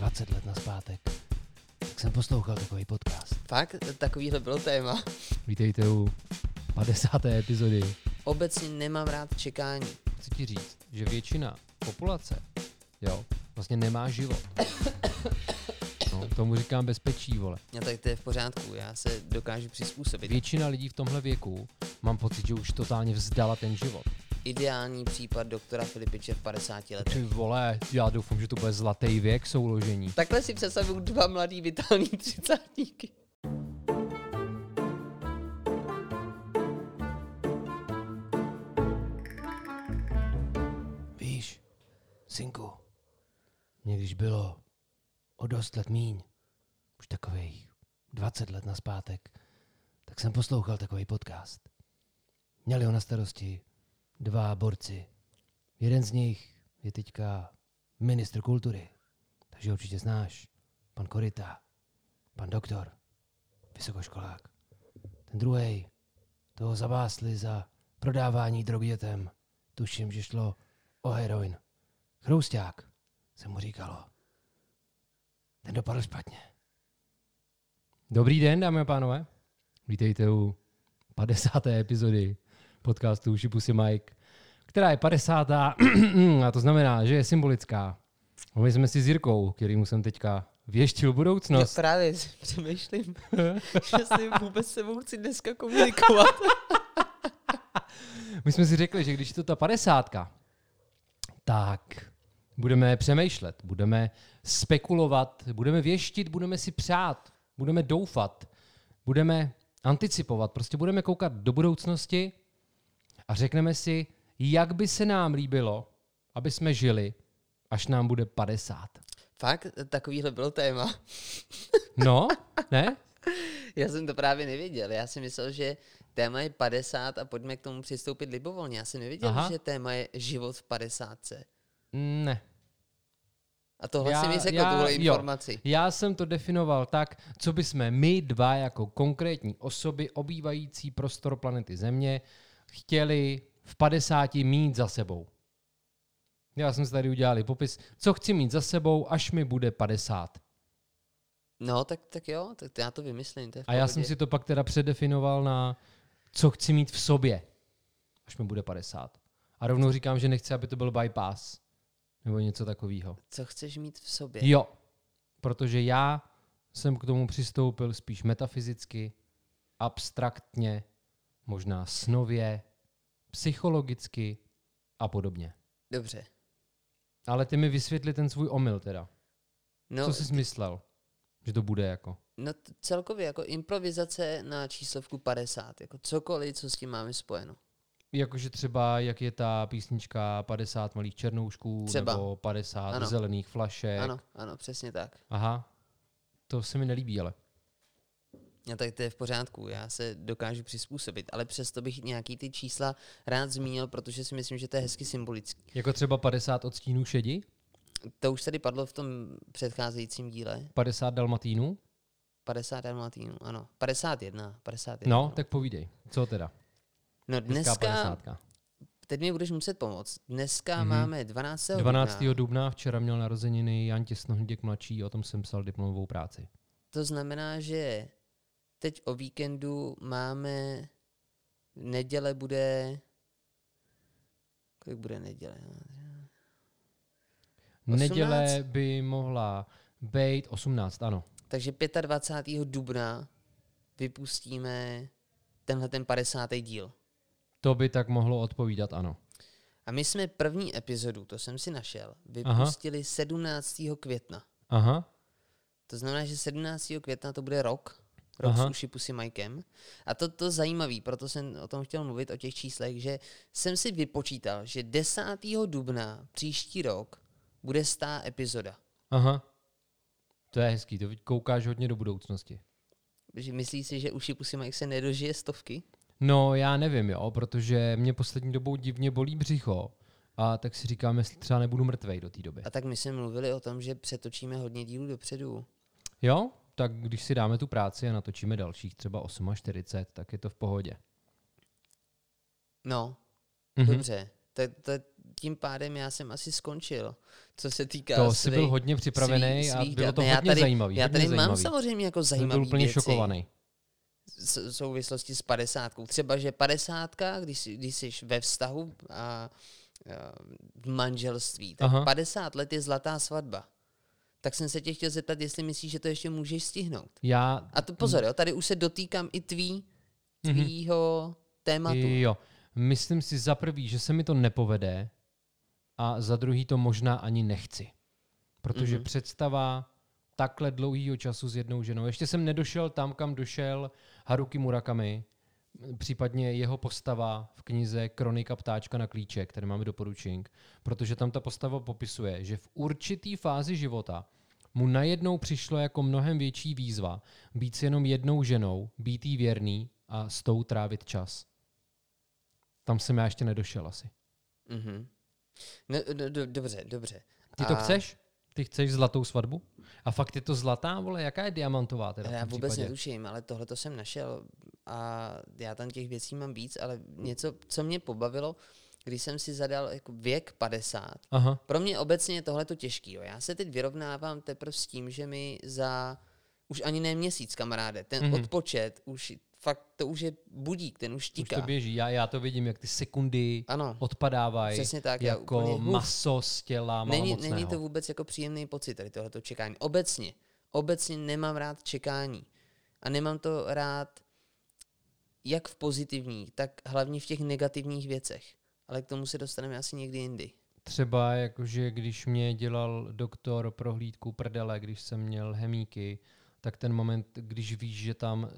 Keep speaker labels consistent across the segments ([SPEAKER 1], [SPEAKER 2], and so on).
[SPEAKER 1] 20 let naspátek, tak jsem poslouchal takový podcast.
[SPEAKER 2] Fakt? Takovýhle bylo téma.
[SPEAKER 1] Vítejte u 50. epizody.
[SPEAKER 2] Obecně nemám rád čekání.
[SPEAKER 1] Chci ti říct, že většina populace, jo, vlastně nemá život. No, tomu říkám bezpečí, vole.
[SPEAKER 2] No tak to je v pořádku, já se dokážu přizpůsobit.
[SPEAKER 1] Většina lidí v tomhle věku, mám pocit, že už totálně vzdala ten život.
[SPEAKER 2] Ideální případ doktora Filipiče v 50 letech.
[SPEAKER 1] Ty vole, já doufám, že to bude zlatý věk souložení.
[SPEAKER 2] Takhle si představuju dva mladý vitální třicátníky.
[SPEAKER 1] Víš, synku, mě když bylo o dost let míň, už takových 20 let naspátek, tak jsem poslouchal takový podcast. Měli ho na starosti dva borci. Jeden z nich je teďka ministr kultury, takže určitě znáš. Pan Korita, pan doktor, vysokoškolák. Ten druhý, toho zabásli za prodávání drog dětem. Tuším, že šlo o heroin. Chrousták, se mu říkalo. Ten dopadl špatně. Dobrý den, dámy a pánové. Vítejte u 50. epizody podcastu Uši Pusy Mike, která je 50. a to znamená, že je symbolická. A My jsme si s Jirkou, kterýmu jsem teďka věštil
[SPEAKER 2] Já
[SPEAKER 1] budoucnost.
[SPEAKER 2] právě si přemýšlím, že si vůbec se sebou chci dneska komunikovat.
[SPEAKER 1] My jsme si řekli, že když je to ta 50, tak budeme přemýšlet, budeme spekulovat, budeme věštit, budeme si přát, budeme doufat, budeme anticipovat, prostě budeme koukat do budoucnosti a řekneme si, jak by se nám líbilo, aby jsme žili, až nám bude 50.
[SPEAKER 2] Fakt? Takovýhle bylo téma.
[SPEAKER 1] No, ne?
[SPEAKER 2] Já jsem to právě nevěděl. Já si myslel, že téma je 50 a pojďme k tomu přistoupit libovolně. Já jsem nevěděl,
[SPEAKER 1] Aha.
[SPEAKER 2] že téma je život v 50.
[SPEAKER 1] Ne.
[SPEAKER 2] A tohle
[SPEAKER 1] Já-
[SPEAKER 2] si mi řekl,
[SPEAKER 1] já-
[SPEAKER 2] tuhle
[SPEAKER 1] jo.
[SPEAKER 2] informaci.
[SPEAKER 1] Já jsem to definoval tak, co bychom my dva jako konkrétní osoby obývající prostor planety Země chtěli v 50 mít za sebou. Já jsem si tady udělal popis, co chci mít za sebou, až mi bude 50.
[SPEAKER 2] No, tak, tak jo, tak já to vymyslím. To
[SPEAKER 1] A já jsem si to pak teda předefinoval na, co chci mít v sobě, až mi bude 50. A rovnou říkám, že nechci, aby to byl bypass. Nebo něco takového.
[SPEAKER 2] Co chceš mít v sobě?
[SPEAKER 1] Jo, protože já jsem k tomu přistoupil spíš metafyzicky, abstraktně, možná snově, psychologicky a podobně.
[SPEAKER 2] Dobře.
[SPEAKER 1] Ale ty mi vysvětli ten svůj omyl teda.
[SPEAKER 2] No,
[SPEAKER 1] Co jsi myslel, že to bude jako?
[SPEAKER 2] no t- celkově jako improvizace na číslovku 50. Jako cokoliv, co s tím máme spojeno.
[SPEAKER 1] Jakože třeba, jak je ta písnička 50 malých černoušků,
[SPEAKER 2] Třeba.
[SPEAKER 1] nebo 50
[SPEAKER 2] Ano.
[SPEAKER 1] zelených flašek.
[SPEAKER 2] Ano, ano, přesně tak.
[SPEAKER 1] Aha, to se mi nelíbí, ale.
[SPEAKER 2] No tak to je v pořádku, já se dokážu přizpůsobit, ale přesto bych nějaký ty čísla rád zmínil, protože si myslím, že to je hezky symbolický.
[SPEAKER 1] Jako třeba 50 odstínů šedi,
[SPEAKER 2] To už tady padlo v tom předcházejícím díle.
[SPEAKER 1] 50 dalmatínů.
[SPEAKER 2] 50 dalmatínů, ano. 51, 51.
[SPEAKER 1] No, tak povídej, co teda?
[SPEAKER 2] no dneska,
[SPEAKER 1] 50.
[SPEAKER 2] teď mi budeš muset pomoct. Dneska
[SPEAKER 1] Mhm.
[SPEAKER 2] máme 12.
[SPEAKER 1] 12.
[SPEAKER 2] dubna.
[SPEAKER 1] dubna včera měl narozeniny Jan Těsnohníděk mladší, o tom jsem psal diplomovou práci.
[SPEAKER 2] To znamená, že teď o víkendu máme, neděle bude, kolik bude neděle?
[SPEAKER 1] Neděle
[SPEAKER 2] 18?
[SPEAKER 1] by mohla být 18, ano.
[SPEAKER 2] Takže 25. dubna vypustíme tenhle ten 50. díl.
[SPEAKER 1] To by tak mohlo odpovídat, ano.
[SPEAKER 2] A my jsme první epizodu, to jsem si našel, vypustili Aha. 17. května.
[SPEAKER 1] Aha,
[SPEAKER 2] To znamená, že 17. května to bude rok, rok
[SPEAKER 1] Aha.
[SPEAKER 2] s Uši Pusy Majkem. A to to zajímavý, proto jsem o tom chtěl mluvit, o těch číslech, že jsem si vypočítal, že 10. dubna příští rok bude stá epizoda.
[SPEAKER 1] aha. To je hezký, to koukáš hodně do budoucnosti.
[SPEAKER 2] Že myslíš si, že Uši Pusy Mike se nedožije stovky?
[SPEAKER 1] No, já nevím, jo, protože mě poslední dobou divně bolí břicho. A tak si říkám, jestli třeba nebudu mrtvej do té doby.
[SPEAKER 2] A tak my jsme mluvili o tom, že přetočíme hodně dílů dopředu.
[SPEAKER 1] Jo, tak když si dáme tu práci a natočíme dalších třeba 48, tak je to v pohodě.
[SPEAKER 2] No,
[SPEAKER 1] Mhm.
[SPEAKER 2] dobře. Tak, tak tím pádem já jsem asi skončil, co se týká
[SPEAKER 1] To jsi byl hodně připravený
[SPEAKER 2] svých,
[SPEAKER 1] a
[SPEAKER 2] svých
[SPEAKER 1] bylo to
[SPEAKER 2] Ne, já
[SPEAKER 1] hodně
[SPEAKER 2] tady,
[SPEAKER 1] zajímavý.
[SPEAKER 2] Já
[SPEAKER 1] hodně
[SPEAKER 2] tady mám
[SPEAKER 1] zajímavý.
[SPEAKER 2] samozřejmě jako zajímavý
[SPEAKER 1] byl úplně
[SPEAKER 2] věci
[SPEAKER 1] šokovaný.
[SPEAKER 2] s- v souvislosti s padesátkou. Třeba, že padesátka, když, jsi- když jsi ve vztahu a, a v manželství, tak.
[SPEAKER 1] Aha.
[SPEAKER 2] 50 let je zlatá svatba. Tak jsem se tě chtěl zeptat, jestli myslíš, že to ještě můžeš stihnout.
[SPEAKER 1] Já,
[SPEAKER 2] A to pozor, jo, tady už se dotýkám i tvý, tvýho tématu.
[SPEAKER 1] jo, myslím si za prvý, že se mi to nepovede a za druhý to možná ani nechci. Protože
[SPEAKER 2] Mhm.
[SPEAKER 1] představa takhle dlouhýho času s jednou ženou. Ještě jsem nedošel tam, kam došel Haruki Murakami, případně jeho postava v knize Kronika ptáčka na klíče, které máme doporučení, protože tam ta postava popisuje, že v určitý fázi života mu najednou přišlo jako mnohem větší výzva být s jenom jednou ženou, být jí věrný a s tou trávit čas. Tam jsem já ještě nedošel asi.
[SPEAKER 2] Mhm. No, do, do, dobře, dobře.
[SPEAKER 1] Ty to
[SPEAKER 2] A-
[SPEAKER 1] chceš? Ty chceš zlatou svatbu? A fakt je to zlatá, vole, jaká je diamantová teda
[SPEAKER 2] Já vůbec
[SPEAKER 1] případě?
[SPEAKER 2] netuším, ale tohle to jsem našel a já tam těch věcí mám víc, ale něco, co mě pobavilo, když jsem si zadal jako věk 50.
[SPEAKER 1] Aha,
[SPEAKER 2] Pro mě obecně je tohle to těžký. Jo. Já se teď vyrovnávám teprve s tím, že mi za už ani ne měsíc, kamaráde, ten
[SPEAKER 1] Mhm.
[SPEAKER 2] mm-hmm. odpočet už fakt to už je budík, ten už
[SPEAKER 1] už
[SPEAKER 2] tíká.
[SPEAKER 1] to běží. Já, já to vidím, jak ty sekundy
[SPEAKER 2] Ano,
[SPEAKER 1] odpadávají
[SPEAKER 2] přesně tak. já
[SPEAKER 1] jako
[SPEAKER 2] úplně, uf,
[SPEAKER 1] maso z těla
[SPEAKER 2] není, není to vůbec jako příjemný pocit, tady tohleto čekání. Obecně, obecně nemám rád čekání. A nemám to rád jak v pozitivních, tak hlavně v těch negativních věcech. Ale k tomu se dostaneme asi někdy jindy.
[SPEAKER 1] Třeba jakože když mě dělal doktor prohlídku prdele, když jsem měl hemíky, tak ten moment, když víš, že tam,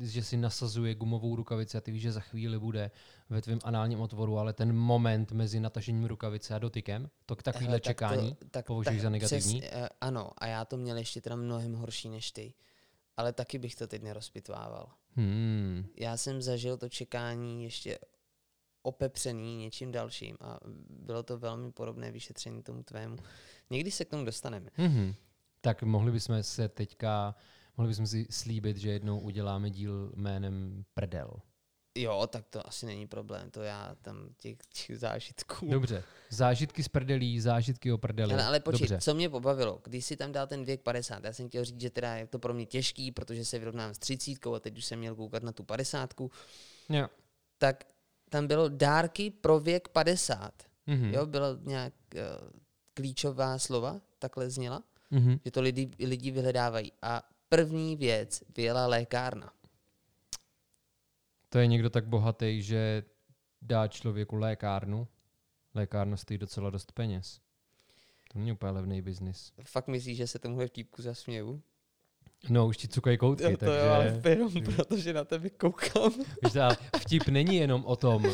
[SPEAKER 1] že si nasazuje gumovou rukavici a ty víš, že za chvíli bude ve tvém análním otvoru, ale ten moment mezi natažením rukavice a dotykem, to k takovýhle
[SPEAKER 2] tak
[SPEAKER 1] čekání
[SPEAKER 2] to, tak,
[SPEAKER 1] považuješ
[SPEAKER 2] tak,
[SPEAKER 1] za negativní?
[SPEAKER 2] Přes, uh, ano, a já to měl ještě teda mnohem horší než ty. Ale taky bych to teď nerozpitvával.
[SPEAKER 1] Hmm.
[SPEAKER 2] Já jsem zažil to čekání ještě opepřený něčím dalším a bylo to velmi podobné vyšetření tomu tvému. Někdy se k tomu dostaneme.
[SPEAKER 1] Mhm. Tak mohli bychom se teďka, mohli bychom si slíbit, že jednou uděláme díl jménem Prdel.
[SPEAKER 2] Jo, tak to asi není problém, to já tam těch, těch zážitků.
[SPEAKER 1] Dobře. Zážitky z prdelí, zážitky o prdeli.
[SPEAKER 2] Ale, ale počkej,
[SPEAKER 1] Dobře.
[SPEAKER 2] co mě pobavilo, když si tam dal ten věk 50, já jsem chtěl říct, že teda je to pro mě těžký, protože se vyrovnám s 30 a teď už jsem měl koukat na tu 50,
[SPEAKER 1] Jo.
[SPEAKER 2] tak tam bylo dárky pro věk 50.
[SPEAKER 1] Mhm.
[SPEAKER 2] Jo, byla nějak uh, klíčová slova, takhle zněla,
[SPEAKER 1] Mhm.
[SPEAKER 2] že to lidi, lidi vyhledávají. A první věc vyjela lékárna.
[SPEAKER 1] To je někdo tak bohatý, že dá člověku lékárnu. Lékárna stojí docela dost peněz. To není úplně levný biznis.
[SPEAKER 2] Fakt myslíš, že se tomuhle vtípku zasměju?
[SPEAKER 1] No, už ti cukají koutky,
[SPEAKER 2] Jo, to
[SPEAKER 1] takže...
[SPEAKER 2] jo, ale jenom protože na tebe koukám.
[SPEAKER 1] Víš, vtip není jenom o tom,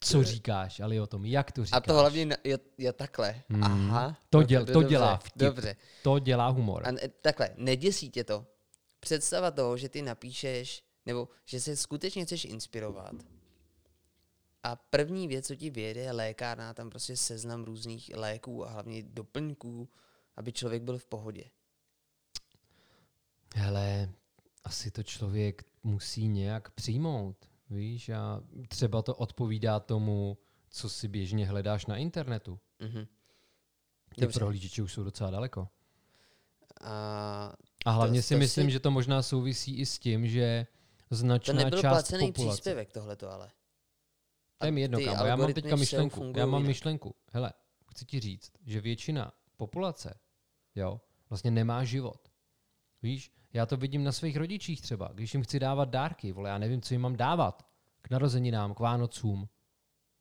[SPEAKER 1] co říkáš, ale i o tom, jak to říkáš.
[SPEAKER 2] A to hlavně je, je takhle.
[SPEAKER 1] Hmm.
[SPEAKER 2] Aha.
[SPEAKER 1] To děl- to
[SPEAKER 2] dobře,
[SPEAKER 1] dělá vtip.
[SPEAKER 2] Dobře.
[SPEAKER 1] To dělá humor.
[SPEAKER 2] A ne, takhle, neděsí tě to. Představa toho, že ty napíšeš, nebo že se skutečně chceš inspirovat. A první věc, co ti vyjede, je lékárna, tam prostě seznam různých léků a hlavně doplňků, aby člověk byl v pohodě.
[SPEAKER 1] Hele, asi to člověk musí nějak přijmout, víš, a třeba to odpovídá tomu, co si běžně hledáš na internetu.
[SPEAKER 2] Mhm.
[SPEAKER 1] Ty
[SPEAKER 2] Dobře.
[SPEAKER 1] prohlížeče už jsou docela daleko.
[SPEAKER 2] A
[SPEAKER 1] A hlavně
[SPEAKER 2] To-
[SPEAKER 1] si
[SPEAKER 2] to
[SPEAKER 1] myslím,
[SPEAKER 2] si-
[SPEAKER 1] že to možná souvisí i s tím, že
[SPEAKER 2] to
[SPEAKER 1] značná
[SPEAKER 2] nebyl
[SPEAKER 1] část
[SPEAKER 2] placený
[SPEAKER 1] populace.
[SPEAKER 2] příspěvek tohleto ale.
[SPEAKER 1] To je mi jedno, kámo. Já mám teďka myšlenku. Já mám myšlenku. Hele, chci ti říct, že většina populace, jo, vlastně nemá život. Víš, já to vidím na svých rodičích třeba, když jim chci dávat dárky, vole, já nevím, co jim mám dávat. K narozeninám, k Vánocům.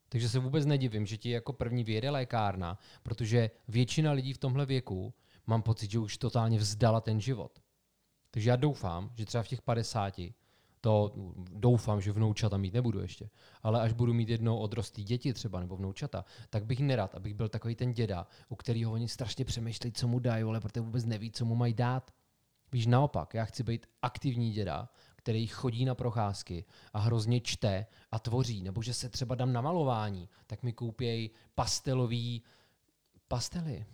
[SPEAKER 1] Takže se vůbec nedivím, že ti jako první vyjede lékárna, protože většina lidí v tomhle věku mám pocit, že už totálně vzdala ten život. Takže já doufám, že třeba v těch 50, to doufám, že vnoučata mít nebudu ještě, ale až budu mít jednou odrostlý děti třeba nebo vnoučata, tak bych nerad, abych byl takový ten děda, u kterého oni strašně přemýšlejí, co mu dají, ale protože vůbec neví, co mu mají dát. Víš, naopak, já chci být aktivní děda, který chodí na procházky a hrozně čte a tvoří, nebo že se třeba dám na malování, tak mi koupěj pastelový pastely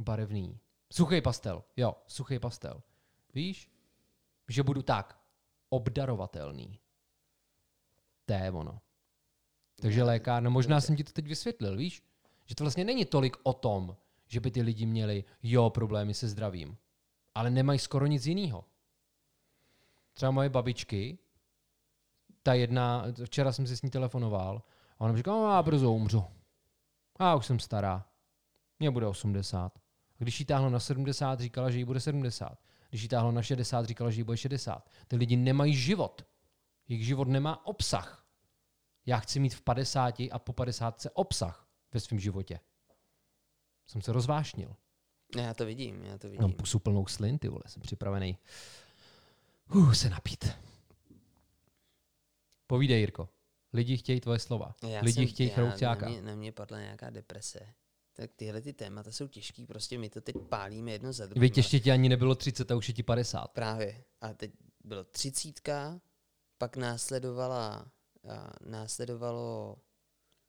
[SPEAKER 1] barevný. Suchý pastel, jo, suchý pastel. Víš? Že budu tak obdarovatelný. To je ono. Takže lékárna, možná jsem ti to teď vysvětlil, víš? Že to vlastně není tolik o tom, že by ty lidi měli, jo, problémy se zdravím, ale nemají skoro nic jiného. Třeba moje babičky, ta jedna, včera jsem si s ní telefonoval a ona mi říkala, no, já brzo umřu. A už jsem stará. Mně bude 80. A když jí táhlo na 70, říkala, že jí bude 70. Když jí táhlo na 60, říkala, že jí bude 60. Ty lidi nemají život. Jejich život nemá obsah. Já chci mít v 50 a po 50 obsah ve svém životě. Jsem se rozvášnil.
[SPEAKER 2] Já to vidím, já to vidím.
[SPEAKER 1] Mám pusu plnou slin, ty vole, jsem připravený uh, se napít. Povídej, Jirko. Lidi chtějí tvoje slova.
[SPEAKER 2] Já
[SPEAKER 1] Lidi
[SPEAKER 2] jsem,
[SPEAKER 1] chtějí
[SPEAKER 2] já,
[SPEAKER 1] chrouťáka.
[SPEAKER 2] Na mě, na mě padla nějaká deprese. Tak tyhle ty témata jsou těžký, prostě my to teď pálíme jedno za druhým.
[SPEAKER 1] Víte, ještě ti ani nebylo 30 a už je ti 50.
[SPEAKER 2] Právě. A teď bylo třicítka, pak následovala, a následovalo,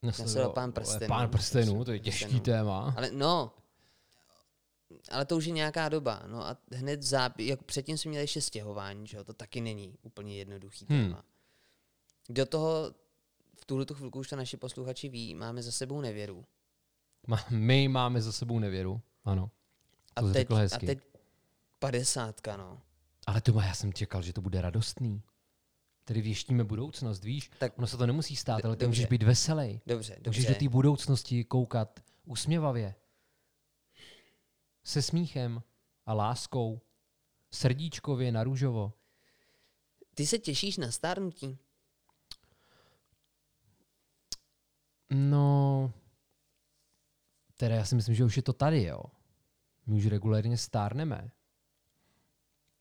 [SPEAKER 2] následoval pán prstenů.
[SPEAKER 1] Pán prstenů, to je
[SPEAKER 2] Prstenů.
[SPEAKER 1] těžký téma.
[SPEAKER 2] ale no, ale to už je nějaká doba. No a hned záp- jak předtím jsme měli ještě stěhování, že jo, to taky není úplně jednoduchý
[SPEAKER 1] Hmm.
[SPEAKER 2] téma. Do toho v tuhle tu chvilku už to naši posluchači ví, máme za sebou nevěru.
[SPEAKER 1] My máme za sebou nevěru, ano.
[SPEAKER 2] A
[SPEAKER 1] To
[SPEAKER 2] teď, a teď padesátka, no.
[SPEAKER 1] Ale to já jsem čekal, že to bude radostný. Tedy věštíme budoucnost, víš?
[SPEAKER 2] Tak-
[SPEAKER 1] ono se to nemusí stát, ale ty
[SPEAKER 2] dobře.
[SPEAKER 1] můžeš být veselý.
[SPEAKER 2] Dobře,
[SPEAKER 1] Můžeš do
[SPEAKER 2] dobře.
[SPEAKER 1] té budoucnosti koukat usměvavě. Se smíchem a láskou. Srdíčkově na růžovo.
[SPEAKER 2] Ty se těšíš na stárnutí?
[SPEAKER 1] No, teda já si myslím, že už je to tady, jo. My už regulérně stárneme.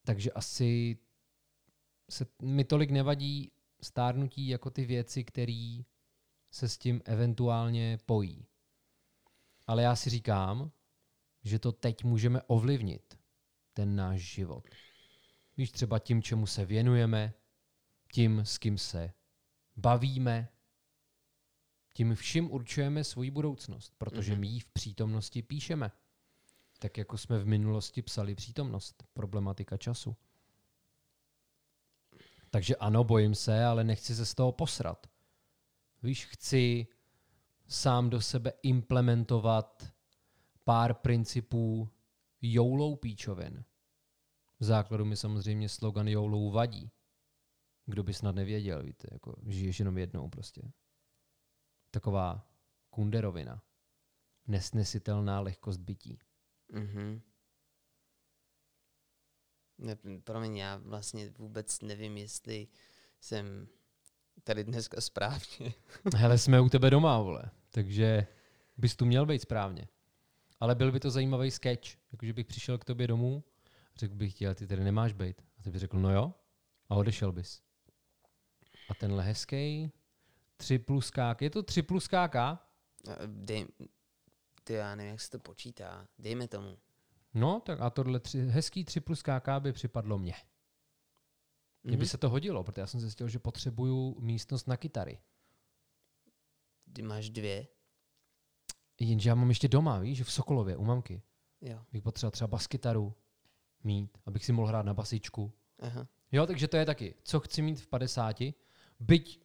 [SPEAKER 1] Takže asi se mi tolik nevadí stárnutí jako ty věci, které se s tím eventuálně pojí. Ale já si říkám, že to teď můžeme ovlivnit, ten náš život. Víš, třeba tím, čemu se věnujeme, tím, s kým se bavíme, tím vším určujeme svoji budoucnost, protože my ji v přítomnosti píšeme. Tak jako jsme v minulosti psali přítomnost, problematika času. Takže ano, bojím se, ale nechci se z toho posrat. Víš, chci sám do sebe implementovat pár principů joulou píčovin. V základu mi samozřejmě slogan joulou vadí. Kdo by snad nevěděl, víte, jako žiješ jenom jednou prostě taková kunderovina. Nesnesitelná lehkost bytí.
[SPEAKER 2] Mhm. Ne, promiň, já vlastně vůbec nevím, jestli jsem tady dneska správně.
[SPEAKER 1] Hele, jsme u tebe doma, vole. Takže bys tu měl být správně. Ale byl by to zajímavý sketch. Jakože bych přišel k tobě domů, řekl bych ti, ale ty tady nemáš být. A ty by řekl, no jo, a odešel bys. A tenhle hezký 3 plus KK, je to 3 plus KK?
[SPEAKER 2] Dej, ty já nevím, jak se to počítá. Dejme tomu.
[SPEAKER 1] No, tak a tohle tři, hezký 3 plus KK by připadlo mně. Mně by
[SPEAKER 2] Mhm.
[SPEAKER 1] se to hodilo, protože já jsem zjistil, že potřebuju místnost na kytary.
[SPEAKER 2] Ty máš dvě.
[SPEAKER 1] Jenže já mám ještě doma, víš, v Sokolově, u mamky.
[SPEAKER 2] Jo.
[SPEAKER 1] Bych potřeboval třeba baskytaru mít, abych si mohl hrát na basičku.
[SPEAKER 2] Aha.
[SPEAKER 1] Jo, takže to je taky, co chci mít v 50, byť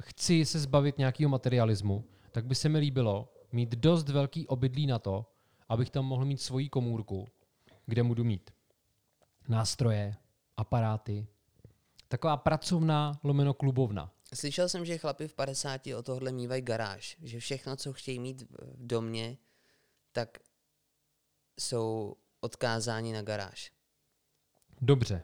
[SPEAKER 1] chci se zbavit nějakého materialismu, tak by se mi líbilo mít dost velký obydlí na to, abych tam mohl mít svoji komůrku, kde budu mít nástroje, aparáty, taková pracovná lomeno klubovna.
[SPEAKER 2] Slyšel jsem, že chlapi v 50 o tohle mývají garáž. Že všechno, co chtějí mít v- v domě, tak jsou odkázáni na garáž.
[SPEAKER 1] Dobře.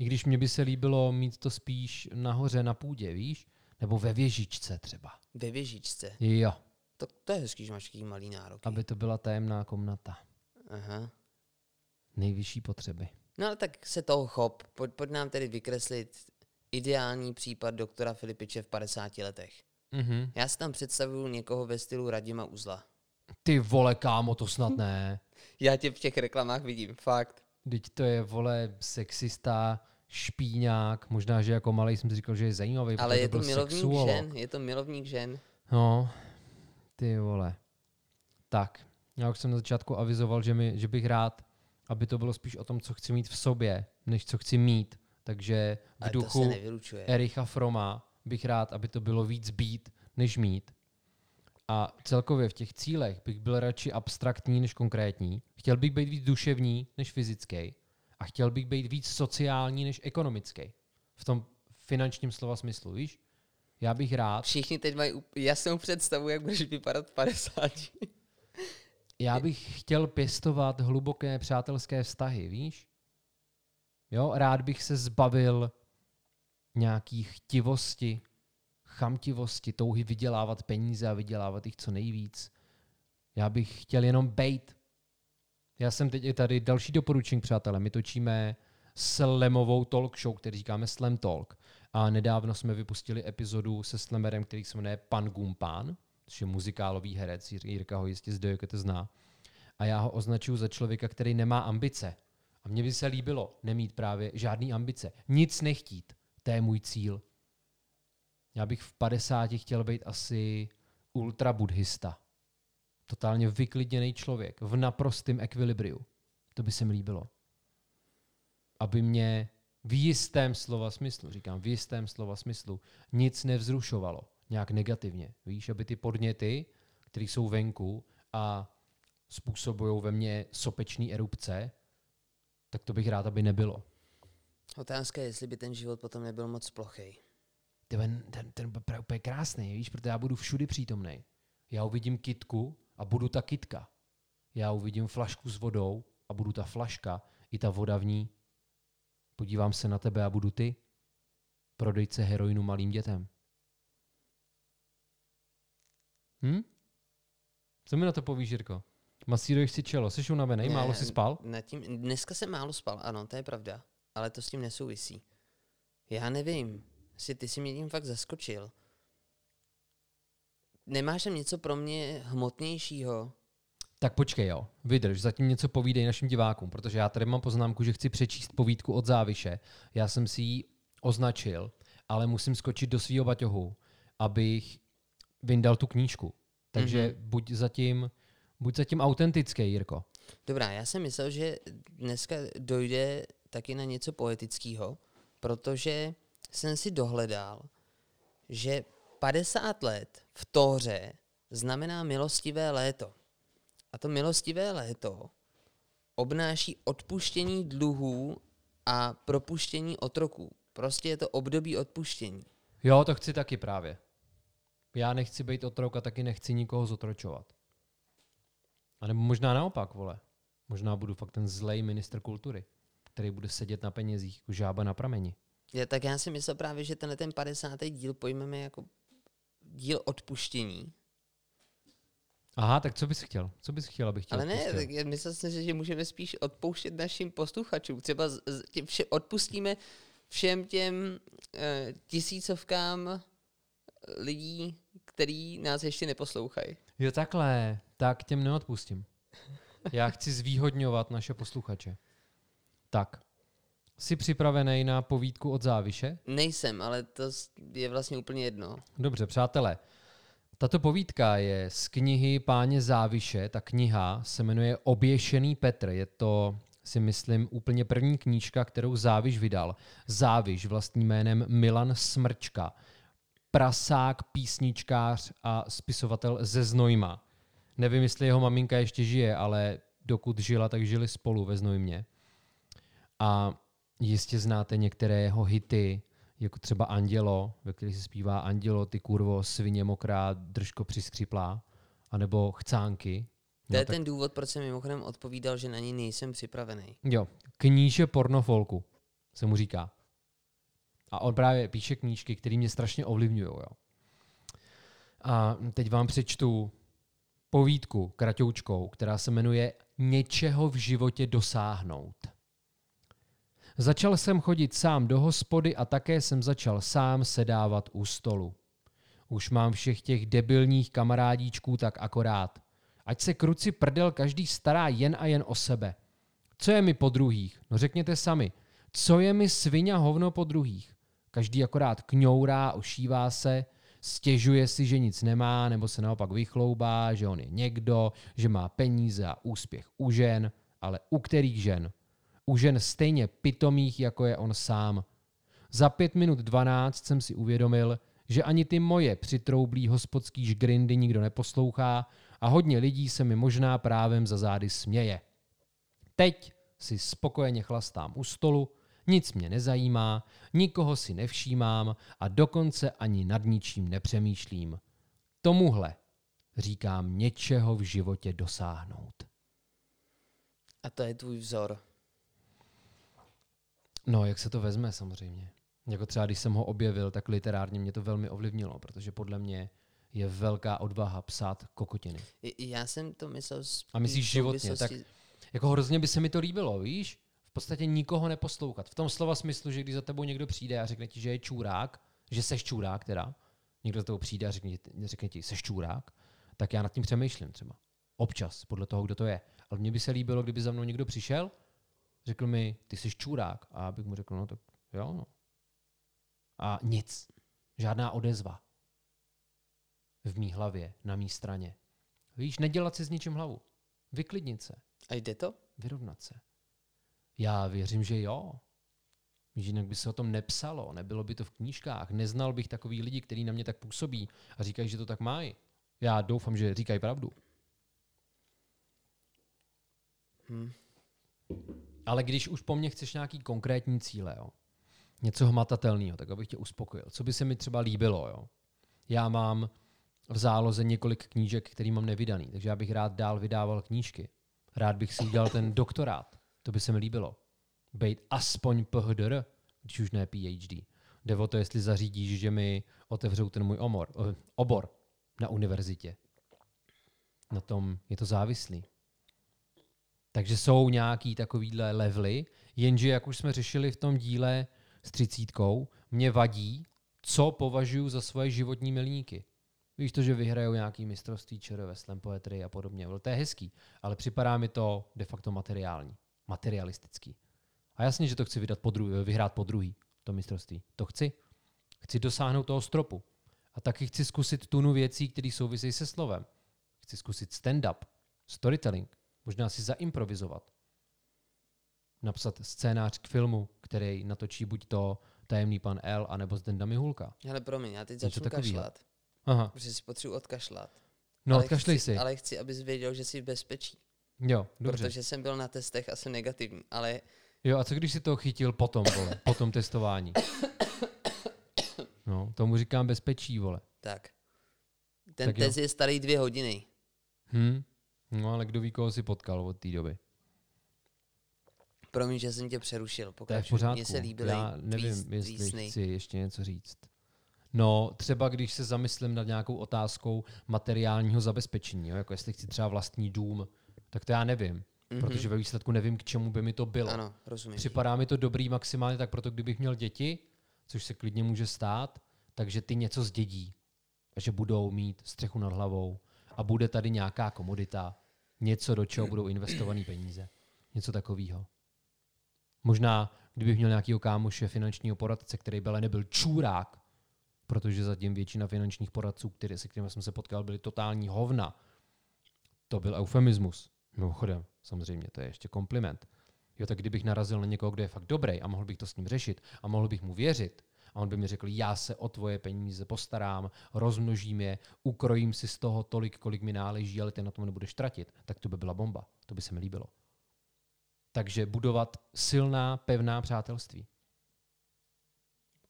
[SPEAKER 1] I když mě by se líbilo mít to spíš nahoře na půdě, víš? Nebo ve věžičce třeba.
[SPEAKER 2] Ve věžičce.
[SPEAKER 1] Jo,
[SPEAKER 2] To, to je hezký, že máš takový malý nároky.
[SPEAKER 1] aby to byla tajemná komnata.
[SPEAKER 2] Aha.
[SPEAKER 1] Nejvyšší potřeby.
[SPEAKER 2] No ale tak se toho chop. Pojď, pojď nám tedy vykreslit ideální případ doktora Filipiče v 50 letech.
[SPEAKER 1] Mhm.
[SPEAKER 2] Já si tam představuju někoho ve stylu Radima Uzla.
[SPEAKER 1] Ty vole, kámo, to snad ne.
[SPEAKER 2] Já tě v těch reklamách vidím, fakt.
[SPEAKER 1] Teď to je, vole, sexista, špíňák. Možná, že jako malý jsem si říkal, že je zajímavý,
[SPEAKER 2] Ale je to
[SPEAKER 1] byl
[SPEAKER 2] milovník
[SPEAKER 1] sexuolog.
[SPEAKER 2] žen, je to milovník žen.
[SPEAKER 1] No, ty vole. Tak, já už jsem na začátku avizoval, že, mi, že bych rád, aby to bylo spíš o tom, co chci mít v sobě, než co chci mít. Takže v
[SPEAKER 2] Ale to
[SPEAKER 1] duchu. Ericha Froma bych rád, aby to bylo víc být, než mít. A celkově v těch cílech bych byl radši abstraktní než konkrétní. Chtěl bych být víc duševní než fyzický. A chtěl bych být víc sociální než ekonomický. V tom finančním slova smyslu, víš? Já bych rád,
[SPEAKER 2] Všichni teď mají jasnou představu, jak budeš vypadat v 50.
[SPEAKER 1] já bych chtěl pěstovat hluboké přátelské vztahy, víš? Jo, rád bych se zbavil nějaký chtivosti, chamtivosti, touhy vydělávat peníze a vydělávat jich co nejvíc. Já bych chtěl jenom bejt. Já jsem teď i tady další doporučení, přátelé. My točíme slamovou talk show, který říkáme Slam Talk. A nedávno jsme vypustili epizodu se slamerem, který se jmenuje Pan Gumpán, což je muzikálový herec, Jirka ho jistě zde, to zná. A já ho označuji za člověka, který nemá ambice. A mně by se líbilo nemít právě žádný ambice. Nic nechtít. To je můj cíl. Já bych v 50 chtěl být asi ultrabuddhista. Totálně vyklidněný člověk, v naprostém ekvilibriu. To by se mi líbilo. Aby mě v jistém slova smyslu, říkám v jistém slova smyslu, nic nevzrušovalo nějak negativně. Víš, aby ty podněty, které jsou venku a způsobují ve mně sopečný erupce, tak to bych rád, aby nebylo.
[SPEAKER 2] Otázka je, jestli by ten život potom nebyl moc plochej.
[SPEAKER 1] ten, ten, ten bude úplně krásný, víš, protože já budu všudy přítomný. Já uvidím kitku a budu ta kitka. Já uvidím flašku s vodou a budu ta flaška, i ta voda v ní. Podívám se na tebe a budu ty. Prodejce heroinu malým dětem. Hm? Co mi na to povíš, Jirko? Masíruješ si čelo, jsi unavený,
[SPEAKER 2] Ne,
[SPEAKER 1] málo si spal?
[SPEAKER 2] Nad tím, dneska jsem málo spal, ano, to je pravda. Ale to s tím nesouvisí. Já nevím, jestli ty si mě tím fakt zaskočil. Nemáš tam něco pro mě hmotnějšího?
[SPEAKER 1] Tak počkej, jo. Vydrž, zatím něco povídej našim divákům, protože já tady mám poznámku, že chci přečíst povídku od Záviše. Já jsem si ji označil, ale musím skočit do svého baťohu, abych vyndal tu knížku. Takže mm-hmm. buď zatím, buď zatím autentický, Jirko.
[SPEAKER 2] Dobrá, já jsem myslel, že dneska dojde taky na něco poetického, protože jsem si dohledal, že 50 let v Tóře znamená milostivé léto. A to milostivé léto obnáší odpuštění dluhů a propuštění otroků. Prostě je to období odpuštění.
[SPEAKER 1] Jo, to chci taky právě. Já nechci být otrok a taky nechci nikoho zotročovat. A nebo možná naopak, vole. Možná budu fakt ten zlej ministr kultury, který bude sedět na penězích jako žába na prameni.
[SPEAKER 2] Je, tak já si myslel právě, že tenhle ten 50. díl pojmeme jako díl odpuštění.
[SPEAKER 1] Aha, tak co bys chtěl? Co bys chtěl, abych chtěl?
[SPEAKER 2] Ale ne, tak já myslel jsem si, že můžeme spíš odpouštět našim posluchačům. Třeba z, z, vše, odpustíme všem těm e, tisícovkám lidí, který nás ještě neposlouchají.
[SPEAKER 1] Jo, takhle. Tak těm neodpustím. Já chci zvýhodňovat naše posluchače. Tak. Jsi připravený na povídku od Záviše?
[SPEAKER 2] Nejsem, ale to je vlastně úplně jedno.
[SPEAKER 1] Dobře, přátelé. Tato povídka je z knihy Páně Záviše. Ta kniha se jmenuje Oběšený Petr. Je to, si myslím, úplně první knížka, kterou Záviš vydal. Záviš vlastním jménem Milan Smrčka. Prasák, písničkář a spisovatel ze Znojma. Nevím, jestli jeho maminka ještě žije, ale dokud žila, tak žili spolu ve Znojmě. A jistě znáte některé jeho hity, jako třeba Andělo, ve kterých se zpívá Andělo, ty kurvo, svině mokrá, držko přiskřiplá, anebo Chcánky.
[SPEAKER 2] To je
[SPEAKER 1] tak,
[SPEAKER 2] ten důvod, proč jsem mimochodem odpovídal, že na ní nejsem připravený.
[SPEAKER 1] jo, kníže pornofolku se mu říká. A on právě píše knížky, které mě strašně ovlivňují. Jo. A teď vám přečtu povídku kratoučkou, která se jmenuje Něčeho v životě dosáhnout. Začal jsem chodit sám do hospody a také jsem začal sám sedávat u stolu. Už mám všech těch debilních kamarádíčků tak akorát. Ať se kruci prdel každý stará jen a jen o sebe. Co je mi po druhých? No řekněte sami. Co je mi svině hovno po druhých? Každý akorát kňourá, ošívá se, stěžuje si, že nic nemá, nebo se naopak vychloubá, že on je někdo, že má peníze a úspěch u žen, ale u kterých žen? U žen stejně pitomých, jako je on sám. Za pět minut dvanáct jsem si uvědomil, že ani ty moje přitroublý hospodský žgrindy nikdo neposlouchá a hodně lidí se mi možná právem za zády směje. Teď si spokojeně chlastám u stolu, nic mě nezajímá, nikoho si nevšímám a dokonce ani nad ničím nepřemýšlím. Tomuhle říkám něčeho v životě dosáhnout.
[SPEAKER 2] A to je tvůj vzor.
[SPEAKER 1] No, jak se to vezme samozřejmě. Jako třeba, když jsem ho objevil, tak literárně mě to velmi ovlivnilo, protože podle mě je velká odvaha psát kokotiny.
[SPEAKER 2] I- Já jsem to myslel z
[SPEAKER 1] A myslíš životně, tak jako hrozně by se mi to líbilo, víš? V podstatě nikoho neposlouchat. V tom slova smyslu, že když za tebou někdo přijde a řekne ti, že je čurák, že seš čurák teda, někdo za tebou přijde a řekne, ti- řekne ti, seš čurák, tak já nad tím přemýšlím třeba. Občas, podle toho, kdo to je. Ale mně by se líbilo, kdyby za mnou někdo přišel, řekl mi, ty jsi čurák. A já bych mu řekl, no tak jo, no. A nic. Žádná odezva. V mý hlavě, na mý straně. Víš, nedělat si s ničím hlavu. Vyklidnit se
[SPEAKER 2] A jde to?
[SPEAKER 1] vyrovnat se. Já věřím, že jo. Že jinak by se o tom nepsalo, nebylo by to v knížkách, neznal bych takový lidi, kteří na mě tak působí a říkají, že to tak mají. Já doufám, že říkají pravdu.
[SPEAKER 2] Hm.
[SPEAKER 1] Ale když už po mně chceš nějaký konkrétní cíle, jo, něco hmatatelného, tak abych tě uspokojil. Co by se mi třeba líbilo, jo? Já mám v záloze několik knížek, který mám nevydaný, takže já bych rád dál vydával knížky. Rád bych si udělal ten doktorát. To by se mi líbilo. Být aspoň PHDR, když už ne PhD. Jde o to, jestli zařídíš, že mi otevřou ten můj omor, eh, obor na univerzitě. Na tom je to závislý. Takže jsou nějaký takovýhle levely, jenže jak už jsme řešili v tom díle s třicítkou, mě vadí, co považuji za svoje životní milníky. Víš to, že vyhrajou nějaký mistrovství ČR ve slam poetry a podobně. To je hezký, ale připadá mi to de facto materiální, materialistický. A jasně, že to chci vydat po dru- vyhrát po druhý, to mistrovství. To chci. Chci dosáhnout toho stropu. A taky chci zkusit tunu věcí, které souvisejí se slovem. Chci zkusit stand-up, storytelling, možná si zaimprovizovat. Napsat scénář k filmu, který natočí buď to tajemný pan L, anebo Zdenda Mihulka.
[SPEAKER 2] Hele, promiň, já teď začnu kašlat,
[SPEAKER 1] Aha,
[SPEAKER 2] protože si potřebuji odkašlat.
[SPEAKER 1] no
[SPEAKER 2] ale
[SPEAKER 1] odkašlej
[SPEAKER 2] chci,
[SPEAKER 1] si.
[SPEAKER 2] Ale chci, abys věděl, že jsi v bezpečí.
[SPEAKER 1] Jo, dobře.
[SPEAKER 2] Protože jsem byl na testech asi negativní, ale
[SPEAKER 1] Jo, a co když si to chytil potom, vole, po tom testování? No, tomu říkám bezpečí, vole.
[SPEAKER 2] tak. Ten
[SPEAKER 1] Tak jo.
[SPEAKER 2] test je starý dvě hodiny.
[SPEAKER 1] Hm? No, ale kdo ví, koho si potkal od té doby.
[SPEAKER 2] Promiň, že jsem tě přerušil. Pokračuj.
[SPEAKER 1] pořádku.
[SPEAKER 2] Mně se líbily
[SPEAKER 1] Já
[SPEAKER 2] tvý-
[SPEAKER 1] nevím,
[SPEAKER 2] tvý
[SPEAKER 1] jestli
[SPEAKER 2] sny.
[SPEAKER 1] chci ještě něco říct. No, třeba když se zamyslím nad nějakou otázkou materiálního zabezpečení, jo? jako jestli chci třeba vlastní dům, tak to já nevím,
[SPEAKER 2] Mhm.
[SPEAKER 1] protože ve výsledku nevím, k čemu by mi to bylo.
[SPEAKER 2] Ano, rozumím.
[SPEAKER 1] Připadá mi to dobrý maximálně tak proto, kdybych měl děti, což se klidně může stát, takže ty něco zdědí. A že budou mít střechu nad hlavou a bude tady nějaká komodita, něco, do čeho budou investované peníze. Něco takového. Možná, kdybych měl nějakého kámoše finančního poradce, který by ale nebyl čůrák, protože zatím většina finančních poradců, který, se kterými jsem se potkal, byli totální hovna. To byl eufemismus. Mimochodem, samozřejmě, to je ještě kompliment. Jo, tak kdybych narazil na někoho, kdo je fakt dobrý a mohl bych to s ním řešit a mohl bych mu věřit a on by mi řekl, já se o tvoje peníze postarám, rozmnožím je, ukrojím si z toho tolik, kolik mi náleží, ale ty na tom nebudeš tratit, tak to by byla bomba. To by se mi líbilo. Takže budovat silná, pevná přátelství.